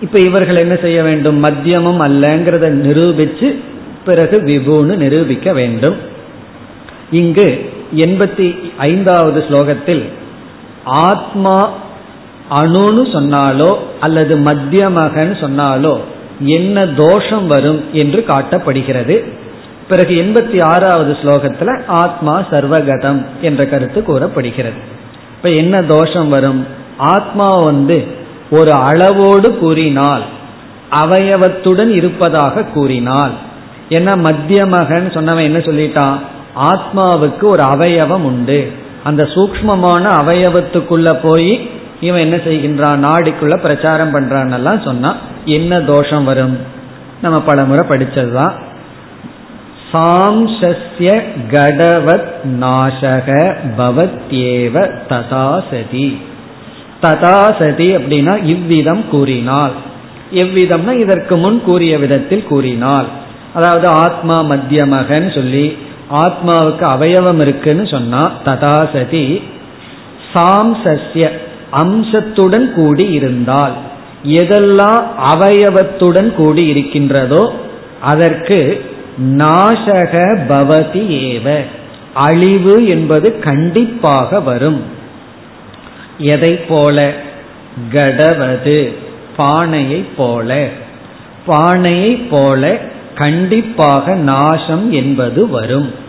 இப்ப இவர்கள் என்ன செய்ய வேண்டும்? மத்தியமும் அல்லங்கிறத நிரூபிச்சு பிறகு விபுன்னு நிரூபிக்க வேண்டும். இங்கு எண்பத்தி ஐந்தாவது ஸ்லோகத்தில் ஆத்மா அணுன்னு சொன்னாலோ அல்லது மத்தியமகன்னு சொன்னாலோ என்ன தோஷம் வரும் என்று காட்டப்படுகிறது. பிறகு எண்பத்தி ஆறாவது ஸ்லோகத்தில் ஆத்மா சர்வகதம் என்ற கருத்து கூறப்படுகிறது. இப்ப என்ன தோஷம் வரும்? ஆத்மா வந்து ஒரு அளவோடு கூறினால் அவயவத்துடன் இருப்பதாக கூறினால் என்ன மத்தியமகன் சொன்னவன் என்ன சொல்லிட்டான்? ஆத்மாவுக்கு ஒரு அவயவம் உண்டு. அந்த சூக்மமான அவயவத்துக்குள்ள போய் இவன் என்ன செய்கின்றான்? நாடிக்குள்ள பிரச்சாரம் பண்றான் சொன்னா என்ன தோஷம் வரும்? நம்ம பல முறை படிச்சதுதான். சாம்சஸ்ய கடவத் நாசக பவத்யேவ ததாசதி. ததாசதி அப்படின்னா இவ்விதம் கூறினால். எவ்விதம்னா இதற்கு முன் கூறிய விதத்தில் கூறினால். அதாவது ஆத்மா மத்தியமகன் சொல்லி ஆத்மாவுக்கு அவயவம் இருக்குன்னு சொன்னா ததாசதி சாம்சஸ்ய அம்சத்துடன் கூடி இருந்தால் எதெல்லாம் அவயவத்துடன் கூடி இருக்கின்றதோ அதற்கு நாசக பவதி ஏவ அழிவு என்பது கண்டிப்பாக வரும். எதை போல? கடவது பானையை போல. பானையை போல கண்டிப்பாக நாசம் என்பது வரும்.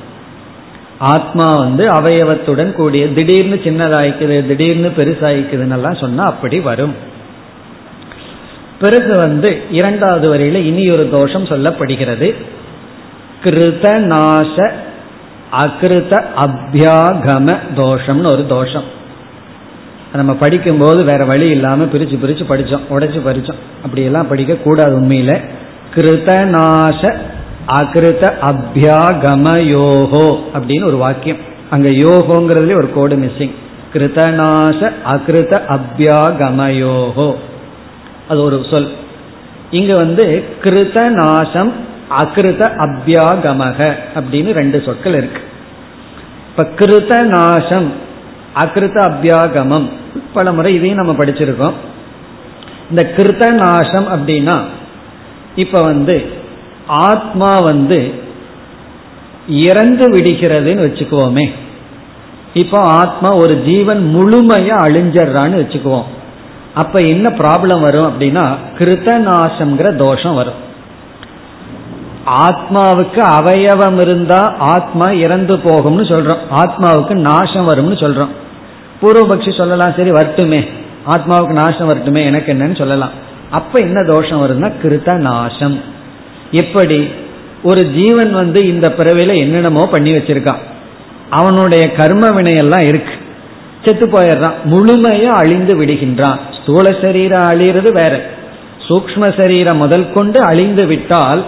ஆத்மா வந்து அவயவத்துடன் கூடிய திடீர்னு சின்னதாய்க்குது திடீர்னு பெருசாய்க்குதுன்னு சொன்னா அப்படி வரும். பிறகு வந்து இரண்டாவது வரையில இனி ஒரு தோஷம் சொல்லப்படுகிறது. கிருத நாச அகிருத அபியாகம தோஷம்னு ஒரு தோஷம். நம்ம படிக்கும்போது வேற வழி இல்லாம பிரிச்சு பிரிச்சு படிச்சோம் உடைச்சு பறிச்சோம். அப்படியெல்லாம் படிக்க கூடாது உண்மையில கிருதநாச அகிருத அபியாகமயோகோ அப்படின்னு ஒரு வாக்கியம். அங்க யோகோங்கிறதுல ஒரு கோடு மிஸ்ஸிங் கிருதநாச அகிருத அபியாகமயோகோ. அது ஒரு சொல். இங்க வந்து கிருதநாசம் அகிருத அபியாகமக அப்படின்னு ரெண்டு சொற்கள் இருக்கு. இப்ப கிருத நாசம் அகிருத அபியாகமம் பல முறை இதையும் நம்ம படிச்சிருக்கோம். இந்த கிருத நாசம் அப்படின்னா இப்ப வந்து ஆத்மா வந்து இறந்து விடுகிறதுன்னு வச்சுக்குவோமே. இப்போ ஆத்மா ஒரு ஜீவன் முழுமையா அழிஞ்சிடுறான்னு வச்சுக்குவோம். அப்ப என்ன ப்ராப்ளம் வரும் அப்படின்னா கிருத்தநாசம்ங்கிற தோஷம் வரும். ஆத்மாவுக்கு அவயவம் இருந்தா ஆத்மா இறந்து போகும்னு சொல்றோம். ஆத்மாவுக்கு நாசம் வரும்னு சொல்றோம். பூர்வபக்ஷி சொல்லலாம் சரி வரட்டுமே. ஆத்மாவுக்கு நாசம் வரட்டுமே எனக்கு என்னன்னு சொல்லலாம். அப்ப என்ன தோஷம் வரும்னா கிருத்த நாசம் எப்படி? ஒரு ஜீவன் வந்து இந்த பிறவையில என்னென்னமோ பண்ணி வச்சிருக்கான். அவனுடைய கர்ம வினையெல்லாம் இருக்கு. செத்து போயிடுறான். முழுமையா அழிந்து விடுகின்றான். ஸ்தூல சரீரம் அழிகிறது வேற. சூக்ம சரீரம் முதல் கொண்டு அழிந்து விட்டால்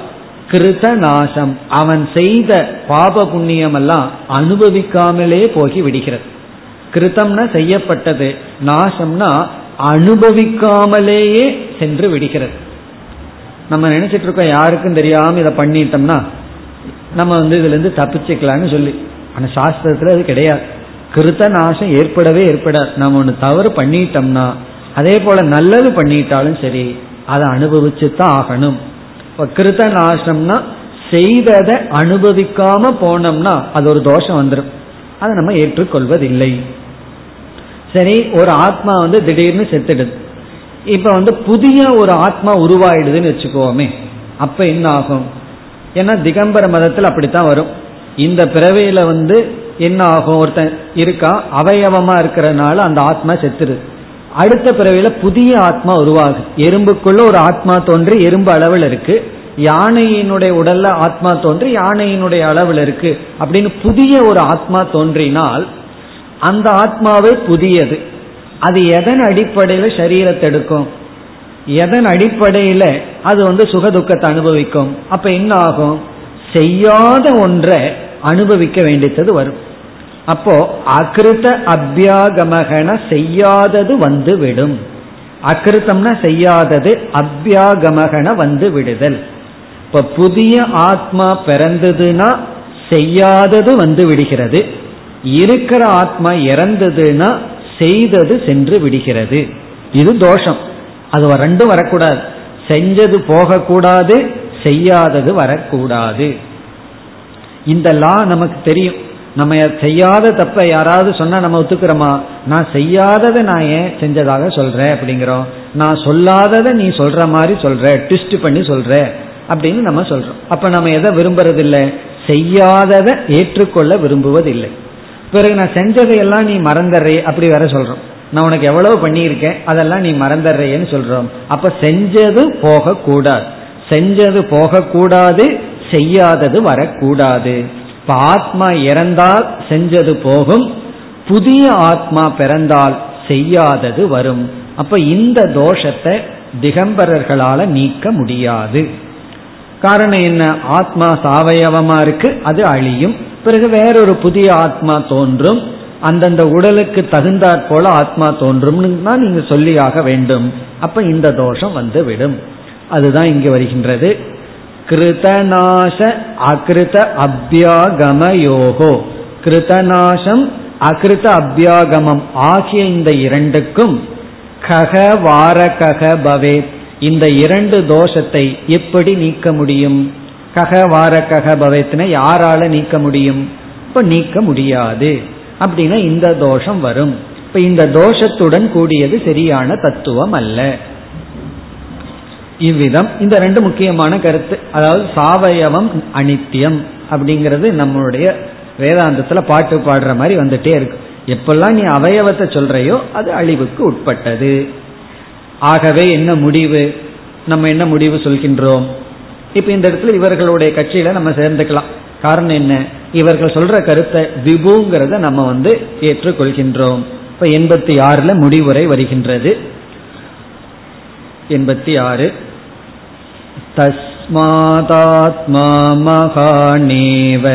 கிருத நாசம் அவன் செய்த பாப புண்ணியம் எல்லாம் அனுபவிக்காமலே போகி விடுகிறது. கிருத்தம்னா செய்யப்பட்டது. நாசம்னா அனுபவிக்காமலேயே சென்று விடுகிறது. நம்ம நினைச்சிட்டு இருக்கோம் யாருக்கும் தெரியாம இதை பண்ணிட்டோம்னா நம்ம வந்து இதுல இருந்து தப்பிச்சுக்கலாம்னு சொல்லி. ஆனா சாஸ்திரத்துல அது கிடையாது. கிருத்த நாசம் ஏற்படவே ஏற்படாது. நம்ம ஒன்று தவறு பண்ணிட்டோம்னா அதே போல நல்லது பண்ணிட்டாலும் சரி அதை அனுபவிச்சு தான் ஆகணும். இப்போ கிருத்த நாசம்னா செய்ததை அனுபவிக்காம போனோம்னா அது ஒரு தோஷம் வந்துடும் அதை நம்ம ஏற்றுக்கொள்வதில்லை. சரி ஒரு ஆத்மா வந்து திடீர்னு செத்துடுது. இப்ப வந்து புதிய ஒரு ஆத்மா உருவாயிடுதுன்னு வச்சுக்கோமே அப்ப என்ன ஆகும் ஏன்னா திகம்பர மதத்தில் அப்படித்தான் வரும். இந்த பிறவையில வந்து என்ன ஆகும் ஒருத்தன் இருக்கா? அவயவமா இருக்கிறதுனால அந்த ஆத்மா செத்துருது. அடுத்த பிறவையில புதிய ஆத்மா உருவாகும் எறும்புக்குள்ள ஒரு ஆத்மா தோன்றி எறும்பு அளவில் இருக்கு. யானையினுடைய உடல்ல ஆத்மா தோன்றி யானையினுடைய அளவில் இருக்கு. அப்படின்னு புதிய ஒரு ஆத்மா தோன்றினால் அந்த ஆத்மாவே புதியது. அது எதன் அடிப்படையில் சரீரத்தை எடுக்கும்? எதன் அடிப்படையில் அது வந்து சுகதுக்கத்தை அனுபவிக்கும்? அப்ப என்ன ஆகும்? செய்யாத ஒன்றை அனுபவிக்க வேண்டியது வரும். அப்போ அகிருத்த அபியாகமகன செய்யாதது வந்து விடும். அகிருத்தம்னா செய்யாதது அபியாகமகன வந்து விடுதல். இப்ப புதிய ஆத்மா பிறந்ததுன்னா செய்யாதது வந்து விடுகிறது. இருக்கிற ஆத்மா இறந்ததுன்னா செய்தது சென்று விடுகிறது. இது தோஷம். அது ரெண்டும் வரக்கூடாது. செஞ்சது போகக்கூடாது செய்யாதது வரக்கூடாது. இந்த லா நமக்கு தெரியும். நம்ம செய்யாத தப்ப யாராவது சொன்னா நம்ம ஒத்துக்கிறோமா? நான் செய்யாததை நான் ஏன் செஞ்சதாக சொல்றேன் அப்படிங்கிறோம். நான் சொல்லாததை நீ சொல்ற மாதிரி சொல்ற ட்விஸ்ட் பண்ணி சொல்ற அப்படின்னு நம்ம சொல்றோம். அப்ப நம்ம எதை விரும்புறதில்லை? செய்யாததை ஏற்றுக்கொள்ள விரும்புவதில்லை. பிறகு நான் செஞ்சதையெல்லாம் நீ மறந்துடுறே அப்படி வேற சொல்றோம். நான் உனக்கு எவ்வளவு பண்ணியிருக்கேன் அதெல்லாம் நீ மறந்துடுறேன்னு சொல்றோம். அப்ப செஞ்சது போகக்கூடாது. செஞ்சது போகக்கூடாது செய்யாதது வரக்கூடாது. இப்ப ஆத்மா இறந்தால் செஞ்சது போகும் புதிய ஆத்மா பிறந்தால் செய்யாதது வரும். அப்ப இந்த தோஷத்தை திகம்பரர்களால நீக்க முடியாது. காரணம் என்ன? ஆத்மா சாவயவமா இருக்கு அது அழியும். பிறகு வேறொரு புதிய ஆத்மா தோன்றும். அந்தந்த உடலுக்கு தகுந்தாற் போல ஆத்மா தோன்றும்னு தான் நீங்க சொல்லியாக வேண்டும். அப்ப இந்த தோஷம் வந்து விடும் அதுதான் இங்கு வருகின்றது. கிருதநாச அகிருத அபியாகம யோகோ கிருதநாசம் அகிருத அபியாகமம் ஆகிய இந்த இரண்டுக்கும் கக வாரகக பவே. இந்த இரண்டு தோஷத்தை எப்படி நீக்க முடியும்? கக வார கக பவேத்ன யாரால நீக்க முடியும்? இப்ப நீக்க முடியாது. அப்படின்னா இந்த தோஷம் வரும். இப்ப இந்த தோஷத்துடன் கூடியது சரியான தத்துவம் அல்ல. இவ்விதம் இந்த ரெண்டு முக்கியமான கருத்து. அதாவது சாவயவம் அனித்தியம் அப்படிங்கிறது நம்மளுடைய வேதாந்தத்துல பாட்டு பாடுற மாதிரி வந்துட்டே இருக்கு. எப்பெல்லாம் நீ அவயவத்தை சொல்றையோ அது அழிவுக்கு உட்பட்டது. ஆகவே என்ன முடிவு? நம்ம என்ன முடிவு சொல்கின்றோம்? இப்ப இந்த இடத்துல இவர்களுடைய கட்சியில நம்ம சேர்ந்துக்கலாம். காரணம் என்ன? இவர்கள் சொல்ற கருத்தை விபுங்கிறத நம்ம வந்து ஏற்றுக்கொள்கின்றோம். இப்ப எண்பத்தி ஆறுல முடிவுரை வருகின்றது. எண்பத்தி ஆறு. தஸ்மாதாத்மா மகாணேவ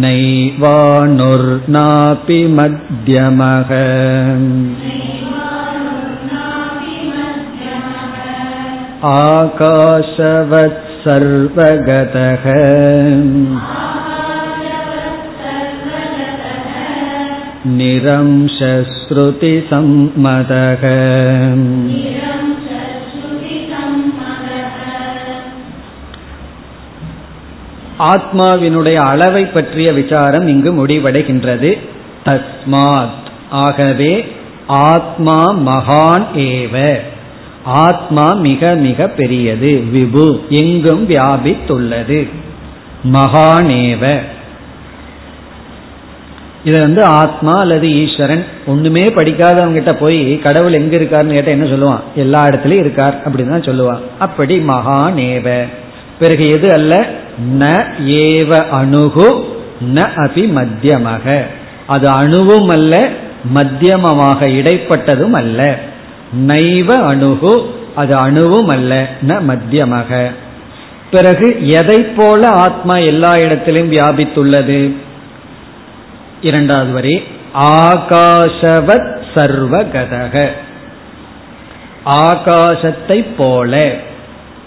நைவானுர்நாபி மத்தியமக आकाशवत् सर्वगतः निरंशश्रुतिसम्मतः ஆத்மாவினுடைய அளவை பற்றிய விசாரம் இங்கு முடிவடைகின்றது தஸ்மாத் ஆகவே ஆத்மா மகான் ஏவ ஆத்மா மிக மிக பெரியது. விபு எங்கும் வியாபித்துள்ளது. மகானேவ. இது வந்து ஆத்மா அல்லது ஈஸ்வரன் ஒண்ணுமே படிக்காதவங்க கிட்ட போய் கடவுள் எங்க இருக்காருன்னு கேட்டா என்ன சொல்லுவான்? எல்லா இடத்துலயும் இருக்கார் அப்படின்னு தான் சொல்லுவான். அப்படி மகானேவ. பிறகு எது அல்ல? ந ஏவ அணுகு ந அபி மத்தியமாக. அது அணுவும் அல்ல மத்தியமமாக இடைப்பட்டதும் அல்ல. நைவ அணுகு அது அணுவும் அல்ல ந மத்தியமாக. பிறகு எதை போல ஆத்மா எல்லா இடத்திலும் வியாபித்துள்ளது? இரண்டாவது வரி ஆகாஷவத் சர்வகதக. ஆகாசத்தை போல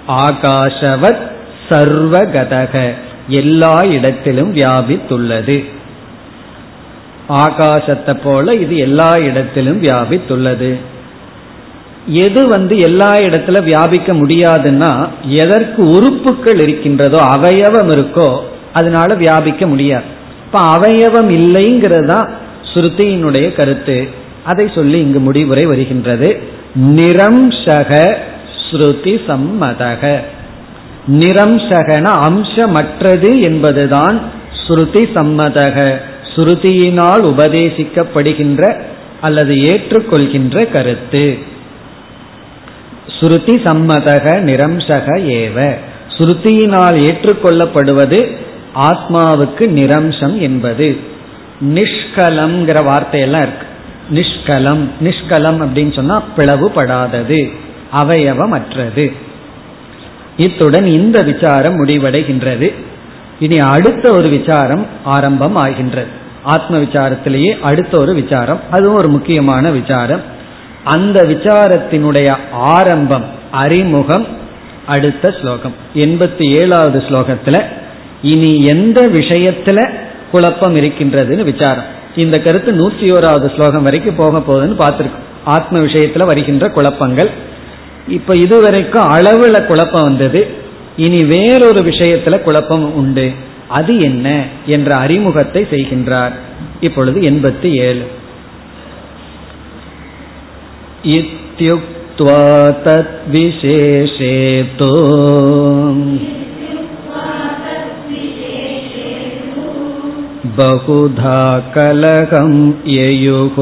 ஆகாஷவத் சர்வகதக எல்லா இடத்திலும் வியாபித்துள்ளது. ஆகாசத்தை போல இது எல்லா இடத்திலும் வியாபித்துள்ளது. எது வந்து எல்லா இடத்துல வியாபிக்க முடியாதுன்னா எதற்கு உறுப்புகள் இருக்கின்றதோ அவயவம் இருக்கோ அதனால வியாபிக்க முடியாது. இப்ப அவயவம் இல்லைங்கிறது தான் ஸ்ருதியினுடைய கருத்து. அதை சொல்லி இங்கு முடிவுரை வருகின்றது. நிரம்சக ஸ்ருதி சம்மதக. நிரம்சகன அம்சமற்றது என்பதுதான் ஸ்ருதி சம்மதக. ஸ்ருதியினால் உபதேசிக்கப்படுகின்ற அல்லது ஏற்றுக்கொள்கின்ற கருத்து. ஸ்ருதி சம்மதக நிரம்சக ஏவ. ஸ்ருதியினால் ஏற்றுக்கொள்ளப்படுவது ஆத்மாவுக்கு நிரம்சம் என்பது. நிஷ்கலம்ங்கிற வார்த்தையெல்லாம் இருக்கு. நிஷ்கலம் நிஷ்கலம் அப்படின்னு சொன்னா பிளவுபடாதது அவயவமற்றது. இத்துடன் இந்த விசாரம் முடிவடைகின்றது. இனி அடுத்த ஒரு விசாரம் ஆரம்பம் ஆகின்றது ஆத்ம விசாரத்திலேயே அடுத்த ஒரு விசாரம். அதுவும் ஒரு முக்கியமான விசாரம். அந்த விசாரத்தினுடைய ஆரம்பம் அறிமுகம் அடுத்த ஸ்லோகம். எண்பத்தி ஏழாவது ஸ்லோகத்துல இனி எந்த விஷயத்துல குழப்பம் இருக்கின்றதுன்னு விசாரம். இந்த கருத்து நூற்றி ஓராவது ஸ்லோகம் வரைக்கும் போக போகுதுன்னு பார்த்துருக்கோம். ஆத்ம விஷயத்துல வருகின்ற குழப்பங்கள். இப்ப இதுவரைக்கும் அளவுல குழப்பம் வந்தது. இனி வேறொரு விஷயத்துல குழப்பம் உண்டு. அது என்ன என்ற அறிமுகத்தை செய்கின்றார். இப்பொழுது எண்பத்தி ஏழு इत्युक्त्वा तद्विशेषे तु बहुधा कलहं ययुः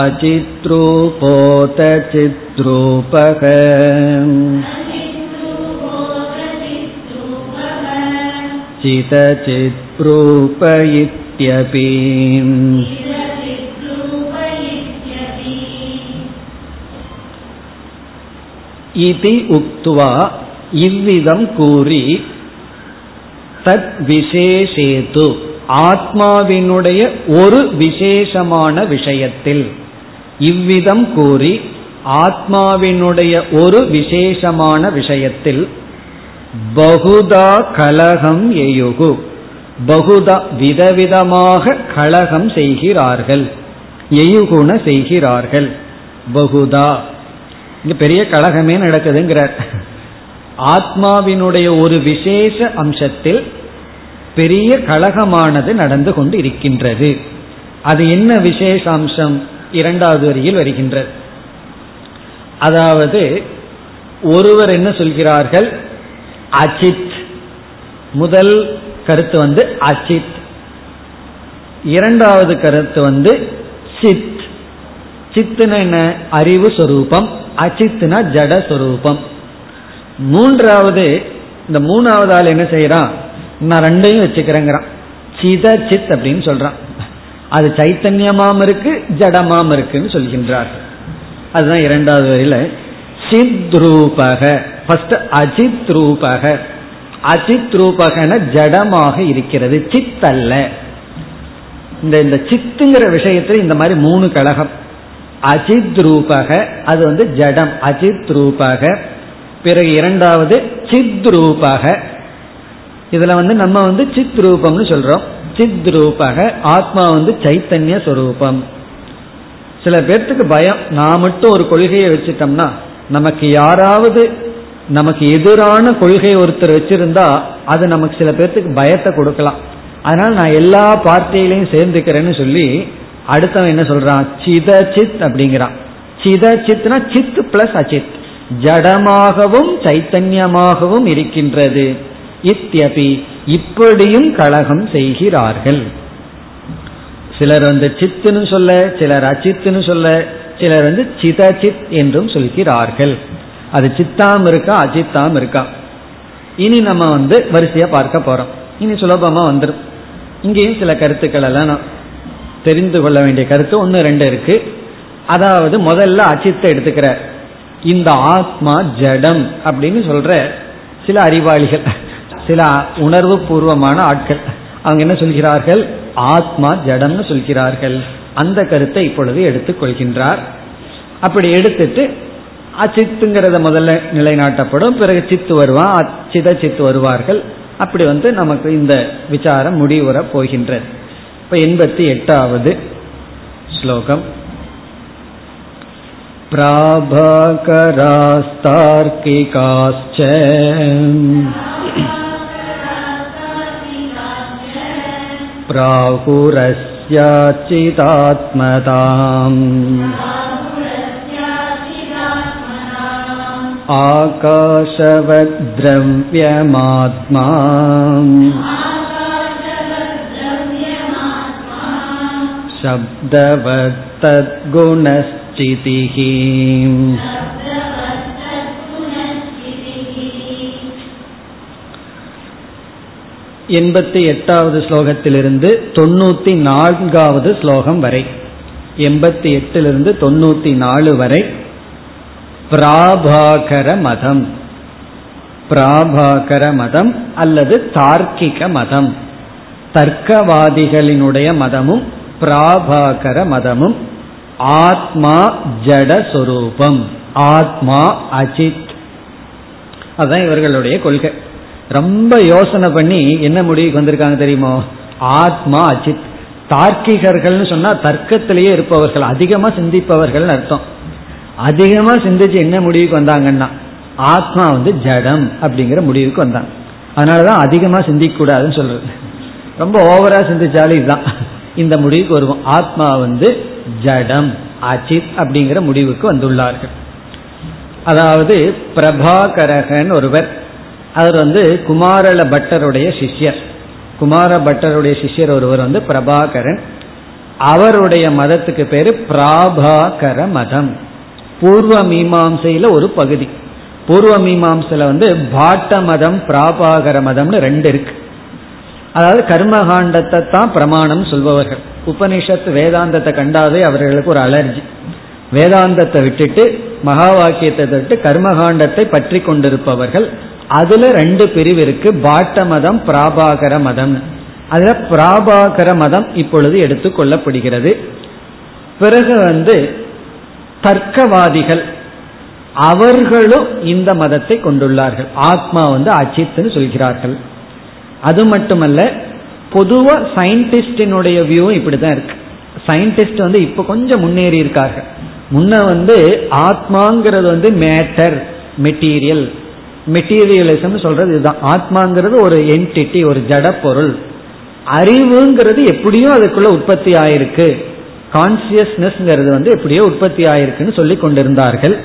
अचित्रूपोत चिद्रूपः चितचिद्रूप इत्यपि இதி உக்துவா இவ்விதம் கூறி தத் விசேஷேது ஆத்மாவினுடைய ஒரு விசேஷமான விஷயத்தில் இவ்விதம் கூறி ஆத்மாவினுடைய ஒரு விசேஷமான விஷயத்தில் பகுதா கலகம் எயுகு பகுதா விதவிதமாக கழகம் செய்கிறார்கள் எயுகுண செய்கிறார்கள். பகுதா. இங்க பெரிய கழகமே நடக்குதுங்கிறார். ஆத்மாவினுடைய ஒரு விசேஷ அம்சத்தில் பெரிய கழகமானது நடந்து கொண்டு இருக்கின்றது அது என்ன விசேஷ அம்சம்? இரண்டாவது வரியில் வருகின்றது. அதாவது ஒருவர் என்ன சொல்கிறார்கள்? அஜித். முதல் கருத்து வந்து அச்சித் இரண்டாவது கருத்து வந்து சித். சித்துன என்ன? அறிவு சொரூபம். அச்சித்துனா ஜட சொரூபம். மூன்றாவது இந்த மூணாவது ஆள் என்ன செய்யறான் நான் ரெண்டையும் வச்சுக்கிறேங்கிறான். சித சித் அப்படின்னு சொல்றான். அது சைத்தன்யமாம் இருக்கு ஜடமாம் இருக்குன்னு சொல்கின்றார். அதுதான் இரண்டாவது வரையில சித் ரூபக. ஃபர்ஸ்ட் அஜித் ரூபக. அஜித் ரூபகன ஜடமாக இருக்கிறது சித் அல்ல இந்த இந்த சித்துங்கிற விஷயத்துல இந்த மாதிரி மூணு கழகம். அஜித் ரூபக அது வந்து ஜடம். அஜித் ரூபக பிறகு இரண்டாவது சித் ரூபக இதுல வந்து நம்ம வந்து சித் ரூபம்னு சொல்றோம். சித் ரூபக ஆத்மா வந்து சைத்தன்ய சொரூபம். சில பேர்த்துக்கு பயம் நான் மட்டும் ஒரு கொள்கையை வச்சுட்டோம்னா நமக்கு யாராவது நமக்கு எதிரான கொள்கை ஒருத்தர் வச்சிருந்தா அது நமக்கு சில பேர்த்துக்கு பயத்தை கொடுக்கலாம். அதனால நான் எல்லா பார்ட்டியிலையும் சேர்ந்துக்கிறேன்னு சொல்லி அடுத்தவன் என்ன சொல்றான்? சித சித் அப்படிங்கிறான். சித சித்னா சித் பிளஸ் அச்சித். ஜடமாகவும் சைத்தன்யமாகவும் இருக்கின்றது. இத்தியபி இப்படியும் கழகம் செய்கிறார்கள். சிலர் வந்து சித்துன்னு சொல்ல சிலர் அச்சித்துன்னு சொல்ல சிலர் வந்து சிதச்சித் என்றும் சொல்கிறார்கள். அது சித்தாம் இருக்கா அஜித்தாம் இருக்கா? இனி நம்ம வந்து வரிசையா பார்க்க போறோம். இனி சுலபமா வந்துடும் இங்கேயும் சில கருத்துக்கள் எல்லாம் நான் தெரிந்து கொள்ள வேண்டிய கருத்து ஒன்று ரெண்டு இருக்கு. அதாவது முதல்ல அச்சித்தை எடுத்துக்கிற இந்த ஆத்மா ஜடம் அப்படின்னு சொல்ற சில அறிவாளிகள் சில உணர்வு பூர்வமான ஆட்கள். அவங்க என்ன சொல்கிறார்கள்? ஆத்மா ஜடம்னு சொல்கிறார்கள். அந்த கருத்தை இப்பொழுது எடுத்துக்கொள்கின்றார் அப்படி எடுத்துட்டு அச்சித்துங்கிறத முதல்ல நிலைநாட்டப்படும் பிறகு சித்து வருவான் சித சித்து வருவார்கள் அப்படி வந்து நமக்கு இந்த விசாரம் முடிவுற போகின்றது இப்ப எண்பத்தி எட்டாவது ஸ்லோகம் प्राभाकरास्तार्किकाश्च प्राहुरस्याचिदात्मताम् आकाशवद्रव्यमात्मा शब्दवत्तद्गुणश्चितिः எண்பத்தி எட்டாவது ஸ்லோகத்திலிருந்து தொண்ணூத்தி நான்காவது ஸ்லோகம் வரை எண்பத்தி எட்டிலிருந்து தொண்ணூத்தி நாலு வரை பிராபாகர மதம் பிராபாகர மதம் அல்லது தார்க்கிக மதம் தர்க்கவாதிகளினுடைய மதமும் பிராபாகர மதமும் ஆத்மா ஜடஸ்வரூபம் ஆத்மா அஜித். அதுதான் இவர்களுடைய கொள்கை. ரொம்ப யோசனை பண்ணி என்ன முடிவுக்கு வந்திருக்காங்க தெரியுமோ? ஆத்மா அஜித். தார்க்கிகர்கள்னு சொன்னா தர்க்கத்திலேயே இருப்பவர்கள் அதிகமா சிந்திப்பவர்கள் அர்த்தம். அதிகமா சிந்திச்சு என்ன முடிவுக்கு வந்தாங்கன்னா ஆத்மா வந்து ஜடம் அப்படிங்கிற முடிவுக்கு வந்தாங்க அதனாலதான் அதிகமா சிந்திக்க கூடாதுன்னு சொல்றது. ரொம்ப ஓவரா சிந்திச்சாலும் இதுதான். இந்த முடிவுக்கு வருவோம். ஆத்மா வந்து ஜடம் அச்சித் அப்படிங்கிற முடிவுக்கு வந்துள்ளார்கள். அதாவது பிரபாகரகன் ஒருவர் அவர் வந்து குமாரல பட்டருடைய சிஷ்யர். குமார பட்டருடைய சிஷ்யர் ஒருவர் வந்து பிரபாகரன். அவருடைய மதத்துக்கு பேரு பிராபாகர மதம். பூர்வ மீமாசையில ஒரு பகுதி. பூர்வ மீமாம்சையில வந்து பாட்ட மதம் பிராபாகர மதம்னு ரெண்டு இருக்கு. அதாவது கர்மகாண்டத்தை தான் பிரமாணம் சொல்பவர்கள். உபனிஷத்து வேதாந்தத்தை கண்டாவே அவர்களுக்கு ஒரு அலர்ஜி. வேதாந்தத்தை விட்டுட்டு மகா வாக்கியத்தை விட்டு கர்மகாண்டத்தை பற்றி கொண்டிருப்பவர்கள் அதுல ரெண்டு பிரிவு இருக்கு. பாட்ட மதம் பிராபாகர மதம். அதுல பிராபாகர மதம் இப்பொழுது எடுத்துக்கொள்ளப்படுகிறது பிறகு வந்து தர்க்கவாதிகள். அவர்களும் இந்த மதத்தை கொண்டுள்ளார்கள். ஆத்மா வந்து அச்சித்துன்னு சொல்கிறார்கள். அது மட்டுமல்ல பொதுவா சயின்டிஸ்டினுடைய வியூவும் இப்படிதான் இருக்கு. சயின்டிஸ்ட் வந்து இப்ப கொஞ்சம் முன்னேறி இருக்கார்கள். முன்ன வந்து ஆத்மாங்கிறது வந்து மேட்டர் மெட்டீரியல். மெட்டீரியலிசம் சொல்றது இதுதான். ஆத்மாங்கிறது ஒரு என்டிட்டி ஒரு ஜட பொருள். அறிவுங்கிறது எப்படியும் அதுக்குள்ள உற்பத்தி ஆயிருக்கு. கான்சியஸ்னஸ்ங்கிறது வந்து எப்படியோ உற்பத்தி ஆயிருக்குன்னு சொல்லி கொண்டிருந்தார்கள்.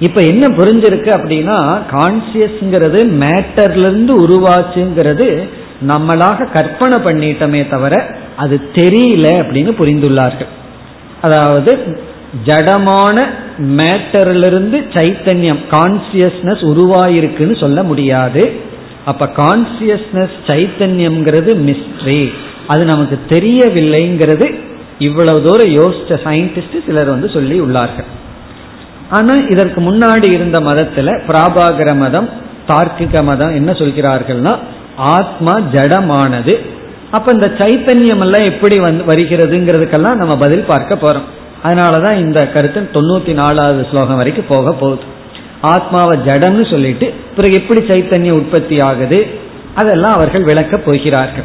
இப்ப என்ன புரிஞ்சிருக்கு அப்படின்னா கான்சியஸ்ங்கிறது மேட்டர்ல இருந்து உருவாச்சுங்கிறது நம்மளாக கற்பனை பண்ணிட்டோமே தவிர அது தெரியல அப்படின்னு புரிந்துள்ளார்கள். அதாவது ஜடமான மேட்டரிலிருந்து சைத்தன்யம் கான்சியஸ்னஸ் உருவாயிருக்குன்னு சொல்ல முடியாது. அப்ப கான்சியஸ்னஸ் சைத்தன்யம்ங்கிறது மிஸ்ட்ரி அது நமக்கு தெரியவில்லைங்கிறது இவ்வளவு தூரம் யோசிச்ச சயின்டிஸ்ட் சிலர் வந்து சொல்லி உள்ளார்கள். ஆனா இதற்கு முன்னாடி இருந்த மதத்துல பிராபாகர மதம் தார்க்கிக மதம் என்ன சொல்கிறார்கள்னா ஆத்மா ஜடமானது. அப்ப இந்த சைத்தன்யம் எல்லாம் எப்படி வந்து வருகிறதுங்கிறதுக்கெல்லாம் நம்ம பதில் பார்க்க போறோம். அதனாலதான் இந்த கருத்து தொண்ணூத்தி நாலாவது ஸ்லோகம் வரைக்கும் போக போகுது. ஆத்மாவை ஜடம்னு சொல்லிட்டு பிறகு எப்படி சைத்தன்யம் உற்பத்தி ஆகுது? அதெல்லாம் அவர்கள் விளக்க போகிறார்கள்.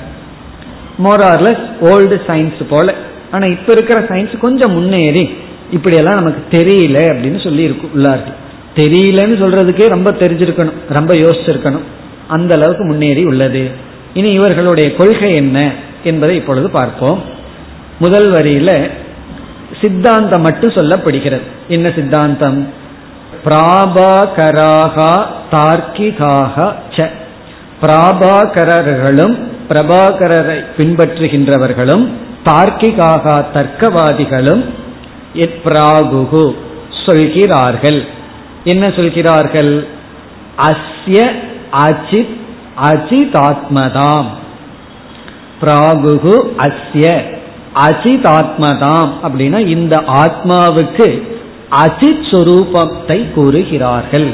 மோரார்லஸ் ஓல்டு சயின்ஸ் போல ஆனா இப்ப இருக்கிற சயின்ஸ் கொஞ்சம் முன்னேறி இப்படியெல்லாம் நமக்கு தெரியல அப்படின்னு சொல்லி இருக்கு உள்ளார்கள் தெரியலன்னு சொல்றதுக்கே ரொம்ப தெரிஞ்சிருக்கணும் ரொம்ப யோசிச்சிருக்கணும். அந்த அளவுக்கு முன்னேறி உள்ளது. இனி இவர்களுடைய கொள்கை என்ன என்பதை இப்பொழுது பார்ப்போம். முதல் வரியில சித்தாந்தம் மட்டும் சொல்லப்படுகிறது. என்ன சித்தாந்தம்? பிராபாகராகா தார்க்கிகாக ச. பிராபாகரர்களும் பிரபாகரரை பின்பற்றுகின்றவர்களும் தார்க்கிகாக தர்க்கவாதிகளும் பிராகுகு சொல்கிறார்கள். என்ன சொல்கிறார்கள்? அஸ்ய அஜித் அஜிதாத்மதாம். பிராகுகு அஸ்ய அஜிதாத்மதாம் அப்படின்னா இந்த ஆத்மாவுக்கு அஜித் சுரூபத்தை கூறுகிறார்கள்.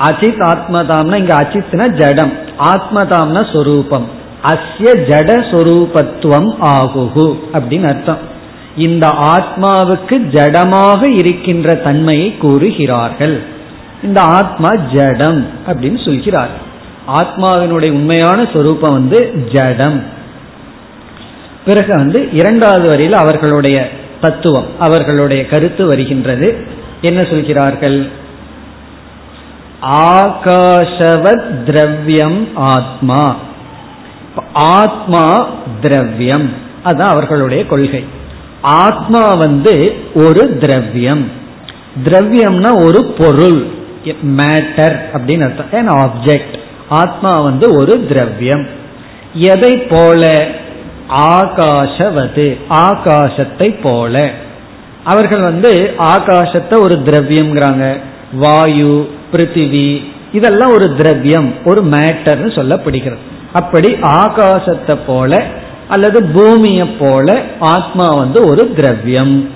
அஜித் ஆத்மதாம்னா இங்க அஜித்னா ஜடம் ஆத்மதாம்னா சொரூபம். அஸ்ய ஜடஸ்வரூபத்துவம் ஆகுகு அப்படின்னு அர்த்தம். இந்த ஆத்மாவுக்கு ஜடமாக இருக்கின்ற தன்மையை கூறுகிறார்கள். இந்த ஆத்மா ஜடம் அப்படின்னு சொல்கிறார். ஆத்மாவினுடைய உண்மையான சொரூபம் வந்து ஜடம். பிறகு வந்து இரண்டாவது வரியில் அவர்களுடைய தத்துவம் அவர்களுடைய கருத்து வருகின்றது. என்ன சொல்கிறார்கள்? ஆகாஷவத் திரவியம் ஆத்மா. ஆத்மா திரவியம். அதுதான் அவர்களுடைய கொள்கை. ஆத்மா வந்து ஒரு திரவியம். திரவியம்னா ஒரு பொருள். மேட்டர் அப்படின்னு அர்த்தம். ஆப்ஜெக்ட் ஆத்மா வந்து ஒரு திரவியம். எதை போல? ஆகாஷவது. ஆகாசத்தை போல. அவர்கள் வந்து ஆகாசத்தை ஒரு திரவியம்ங்கிறாங்க. வாயு பிருத்திவி இதெல்லாம் ஒரு திரவியம் ஒரு மேட்டர்னு சொல்லப்படுகிறது. அப்படி ஆகாசத்தை போல அல்லது பூமியை போல ஆத்மா வந்து ஒரு திரவியம்.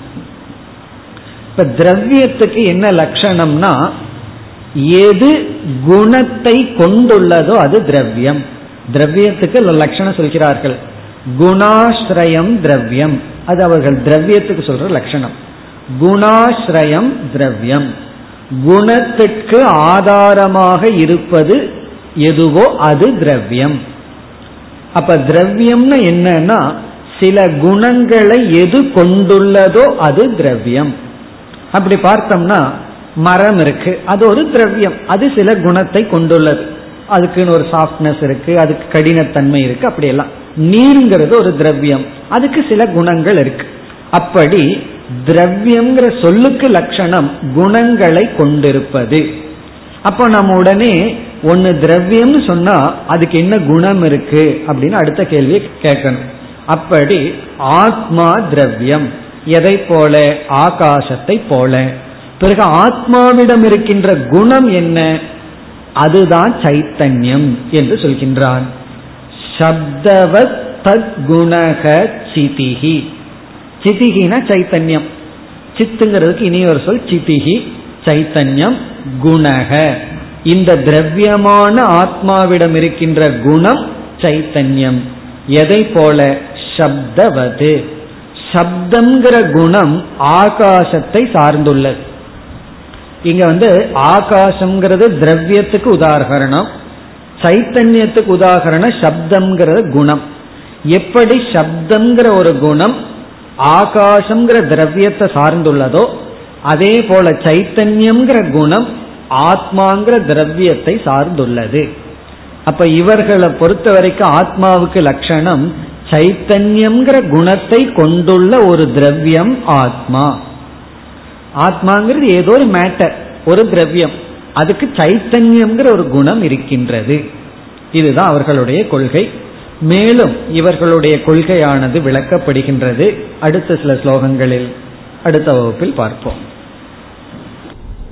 இப்ப திரவியத்துக்கு என்ன லட்சணம்னா எது குணத்தை கொண்டுள்ளதோ அது திரவியம். திரவியத்துக்கு லட்சணம் சொல்கிறார்கள். குணாஸ்ரயம் திரவியம். அது அவர்கள் திரவியத்துக்கு சொல்ற லட்சணம். குணாஸ்ரயம் திரவியம். குணத்திற்கு ஆதாரமாக இருப்பது எதுவோ அது திரவியம். அப்ப திரவியம்னு என்னன்னா சில குணங்களை எது கொண்டுள்ளதோ அது திரவியம். அப்படி பார்த்தோம்னா மரம் இருக்கு அது ஒரு திரவியம். அது சில குணத்தை கொண்டுள்ளது. அதுக்குன்னு ஒரு சாஃப்ட்னஸ் இருக்கு அதுக்கு கடினத்தன்மை இருக்கு அப்படியெல்லாம். நீருங்கிறது ஒரு திரவியம். அதுக்கு சில குணங்கள் இருக்கு. அப்படி திரவியம்ங்கிற சொல்லுக்கு லட்சணம் குணங்களை கொண்டிருப்பது. அப்ப நம்ம உடனே ஒன்னு திரவியம்னு சொன்னா அதுக்கு என்ன குணம் இருக்கு அப்படின்னு அடுத்த கேள்வியை கேட்கணும். அப்படி ஆத்மா திரவியம். எதை போல? ஆகாசத்தை போல. பிறகு ஆத்மாவிடம் இருக்கின்ற குணம் என்ன? அதுதான் சைத்தன்யம் என்று சொல்கின்றான். சப்தவத் தத் சிதிகி சிதிகினா சைத்தன்யம். சித்துங்கிறதுக்கு இனி ஒரு சொல் சிதிகி சைத்தன்யம் குணக. இந்த திரவியமான ஆத்மாவிடம் இருக்கின்ற குணம் சைத்தன்யம். எதை போல? சப்தவது. சப்தங்கிற குணம் ஆகாசத்தை சார்ந்துள்ளது. இங்க வந்து ஆகாசம்ங்கிறது திரவியத்துக்கு உதாகரணம் சைத்தன்யத்துக்கு உதாகரணம் சப்தம்ங்கிறது குணம். எப்படி சப்தம்ங்கிற ஒரு குணம் ஆகாசம்ங்கிற திரவியத்தை சார்ந்துள்ளதோ அதே போல சைத்தன்யம்ங்கிற குணம் ஆத்மாங்கிற திரவியத்தை சார்ந்துள்ளது. அப்ப இவர்களை பொறுத்த வரைக்கும் ஆத்மாவுக்கு லட்சணம் சைத்தன்யம்ங்கிற குணத்தை கொண்டுள்ள ஒரு திரவியம் ஆத்மா. ஆத்மாங்கிறது ஏதோ ஒரு மேட்டர் ஒரு திரவியம். அதுக்கு சைத்தன்யம்ங்கிற ஒரு குணம் இருக்கின்றது. இதுதான் அவர்களுடைய கொள்கை. மேலும் இவர்களுடைய கொள்கையானது விளக்கப்படுகின்றது. அடுத்த சில ஸ்லோகங்களில் அடுத்த வகுப்பில் பார்ப்போம்.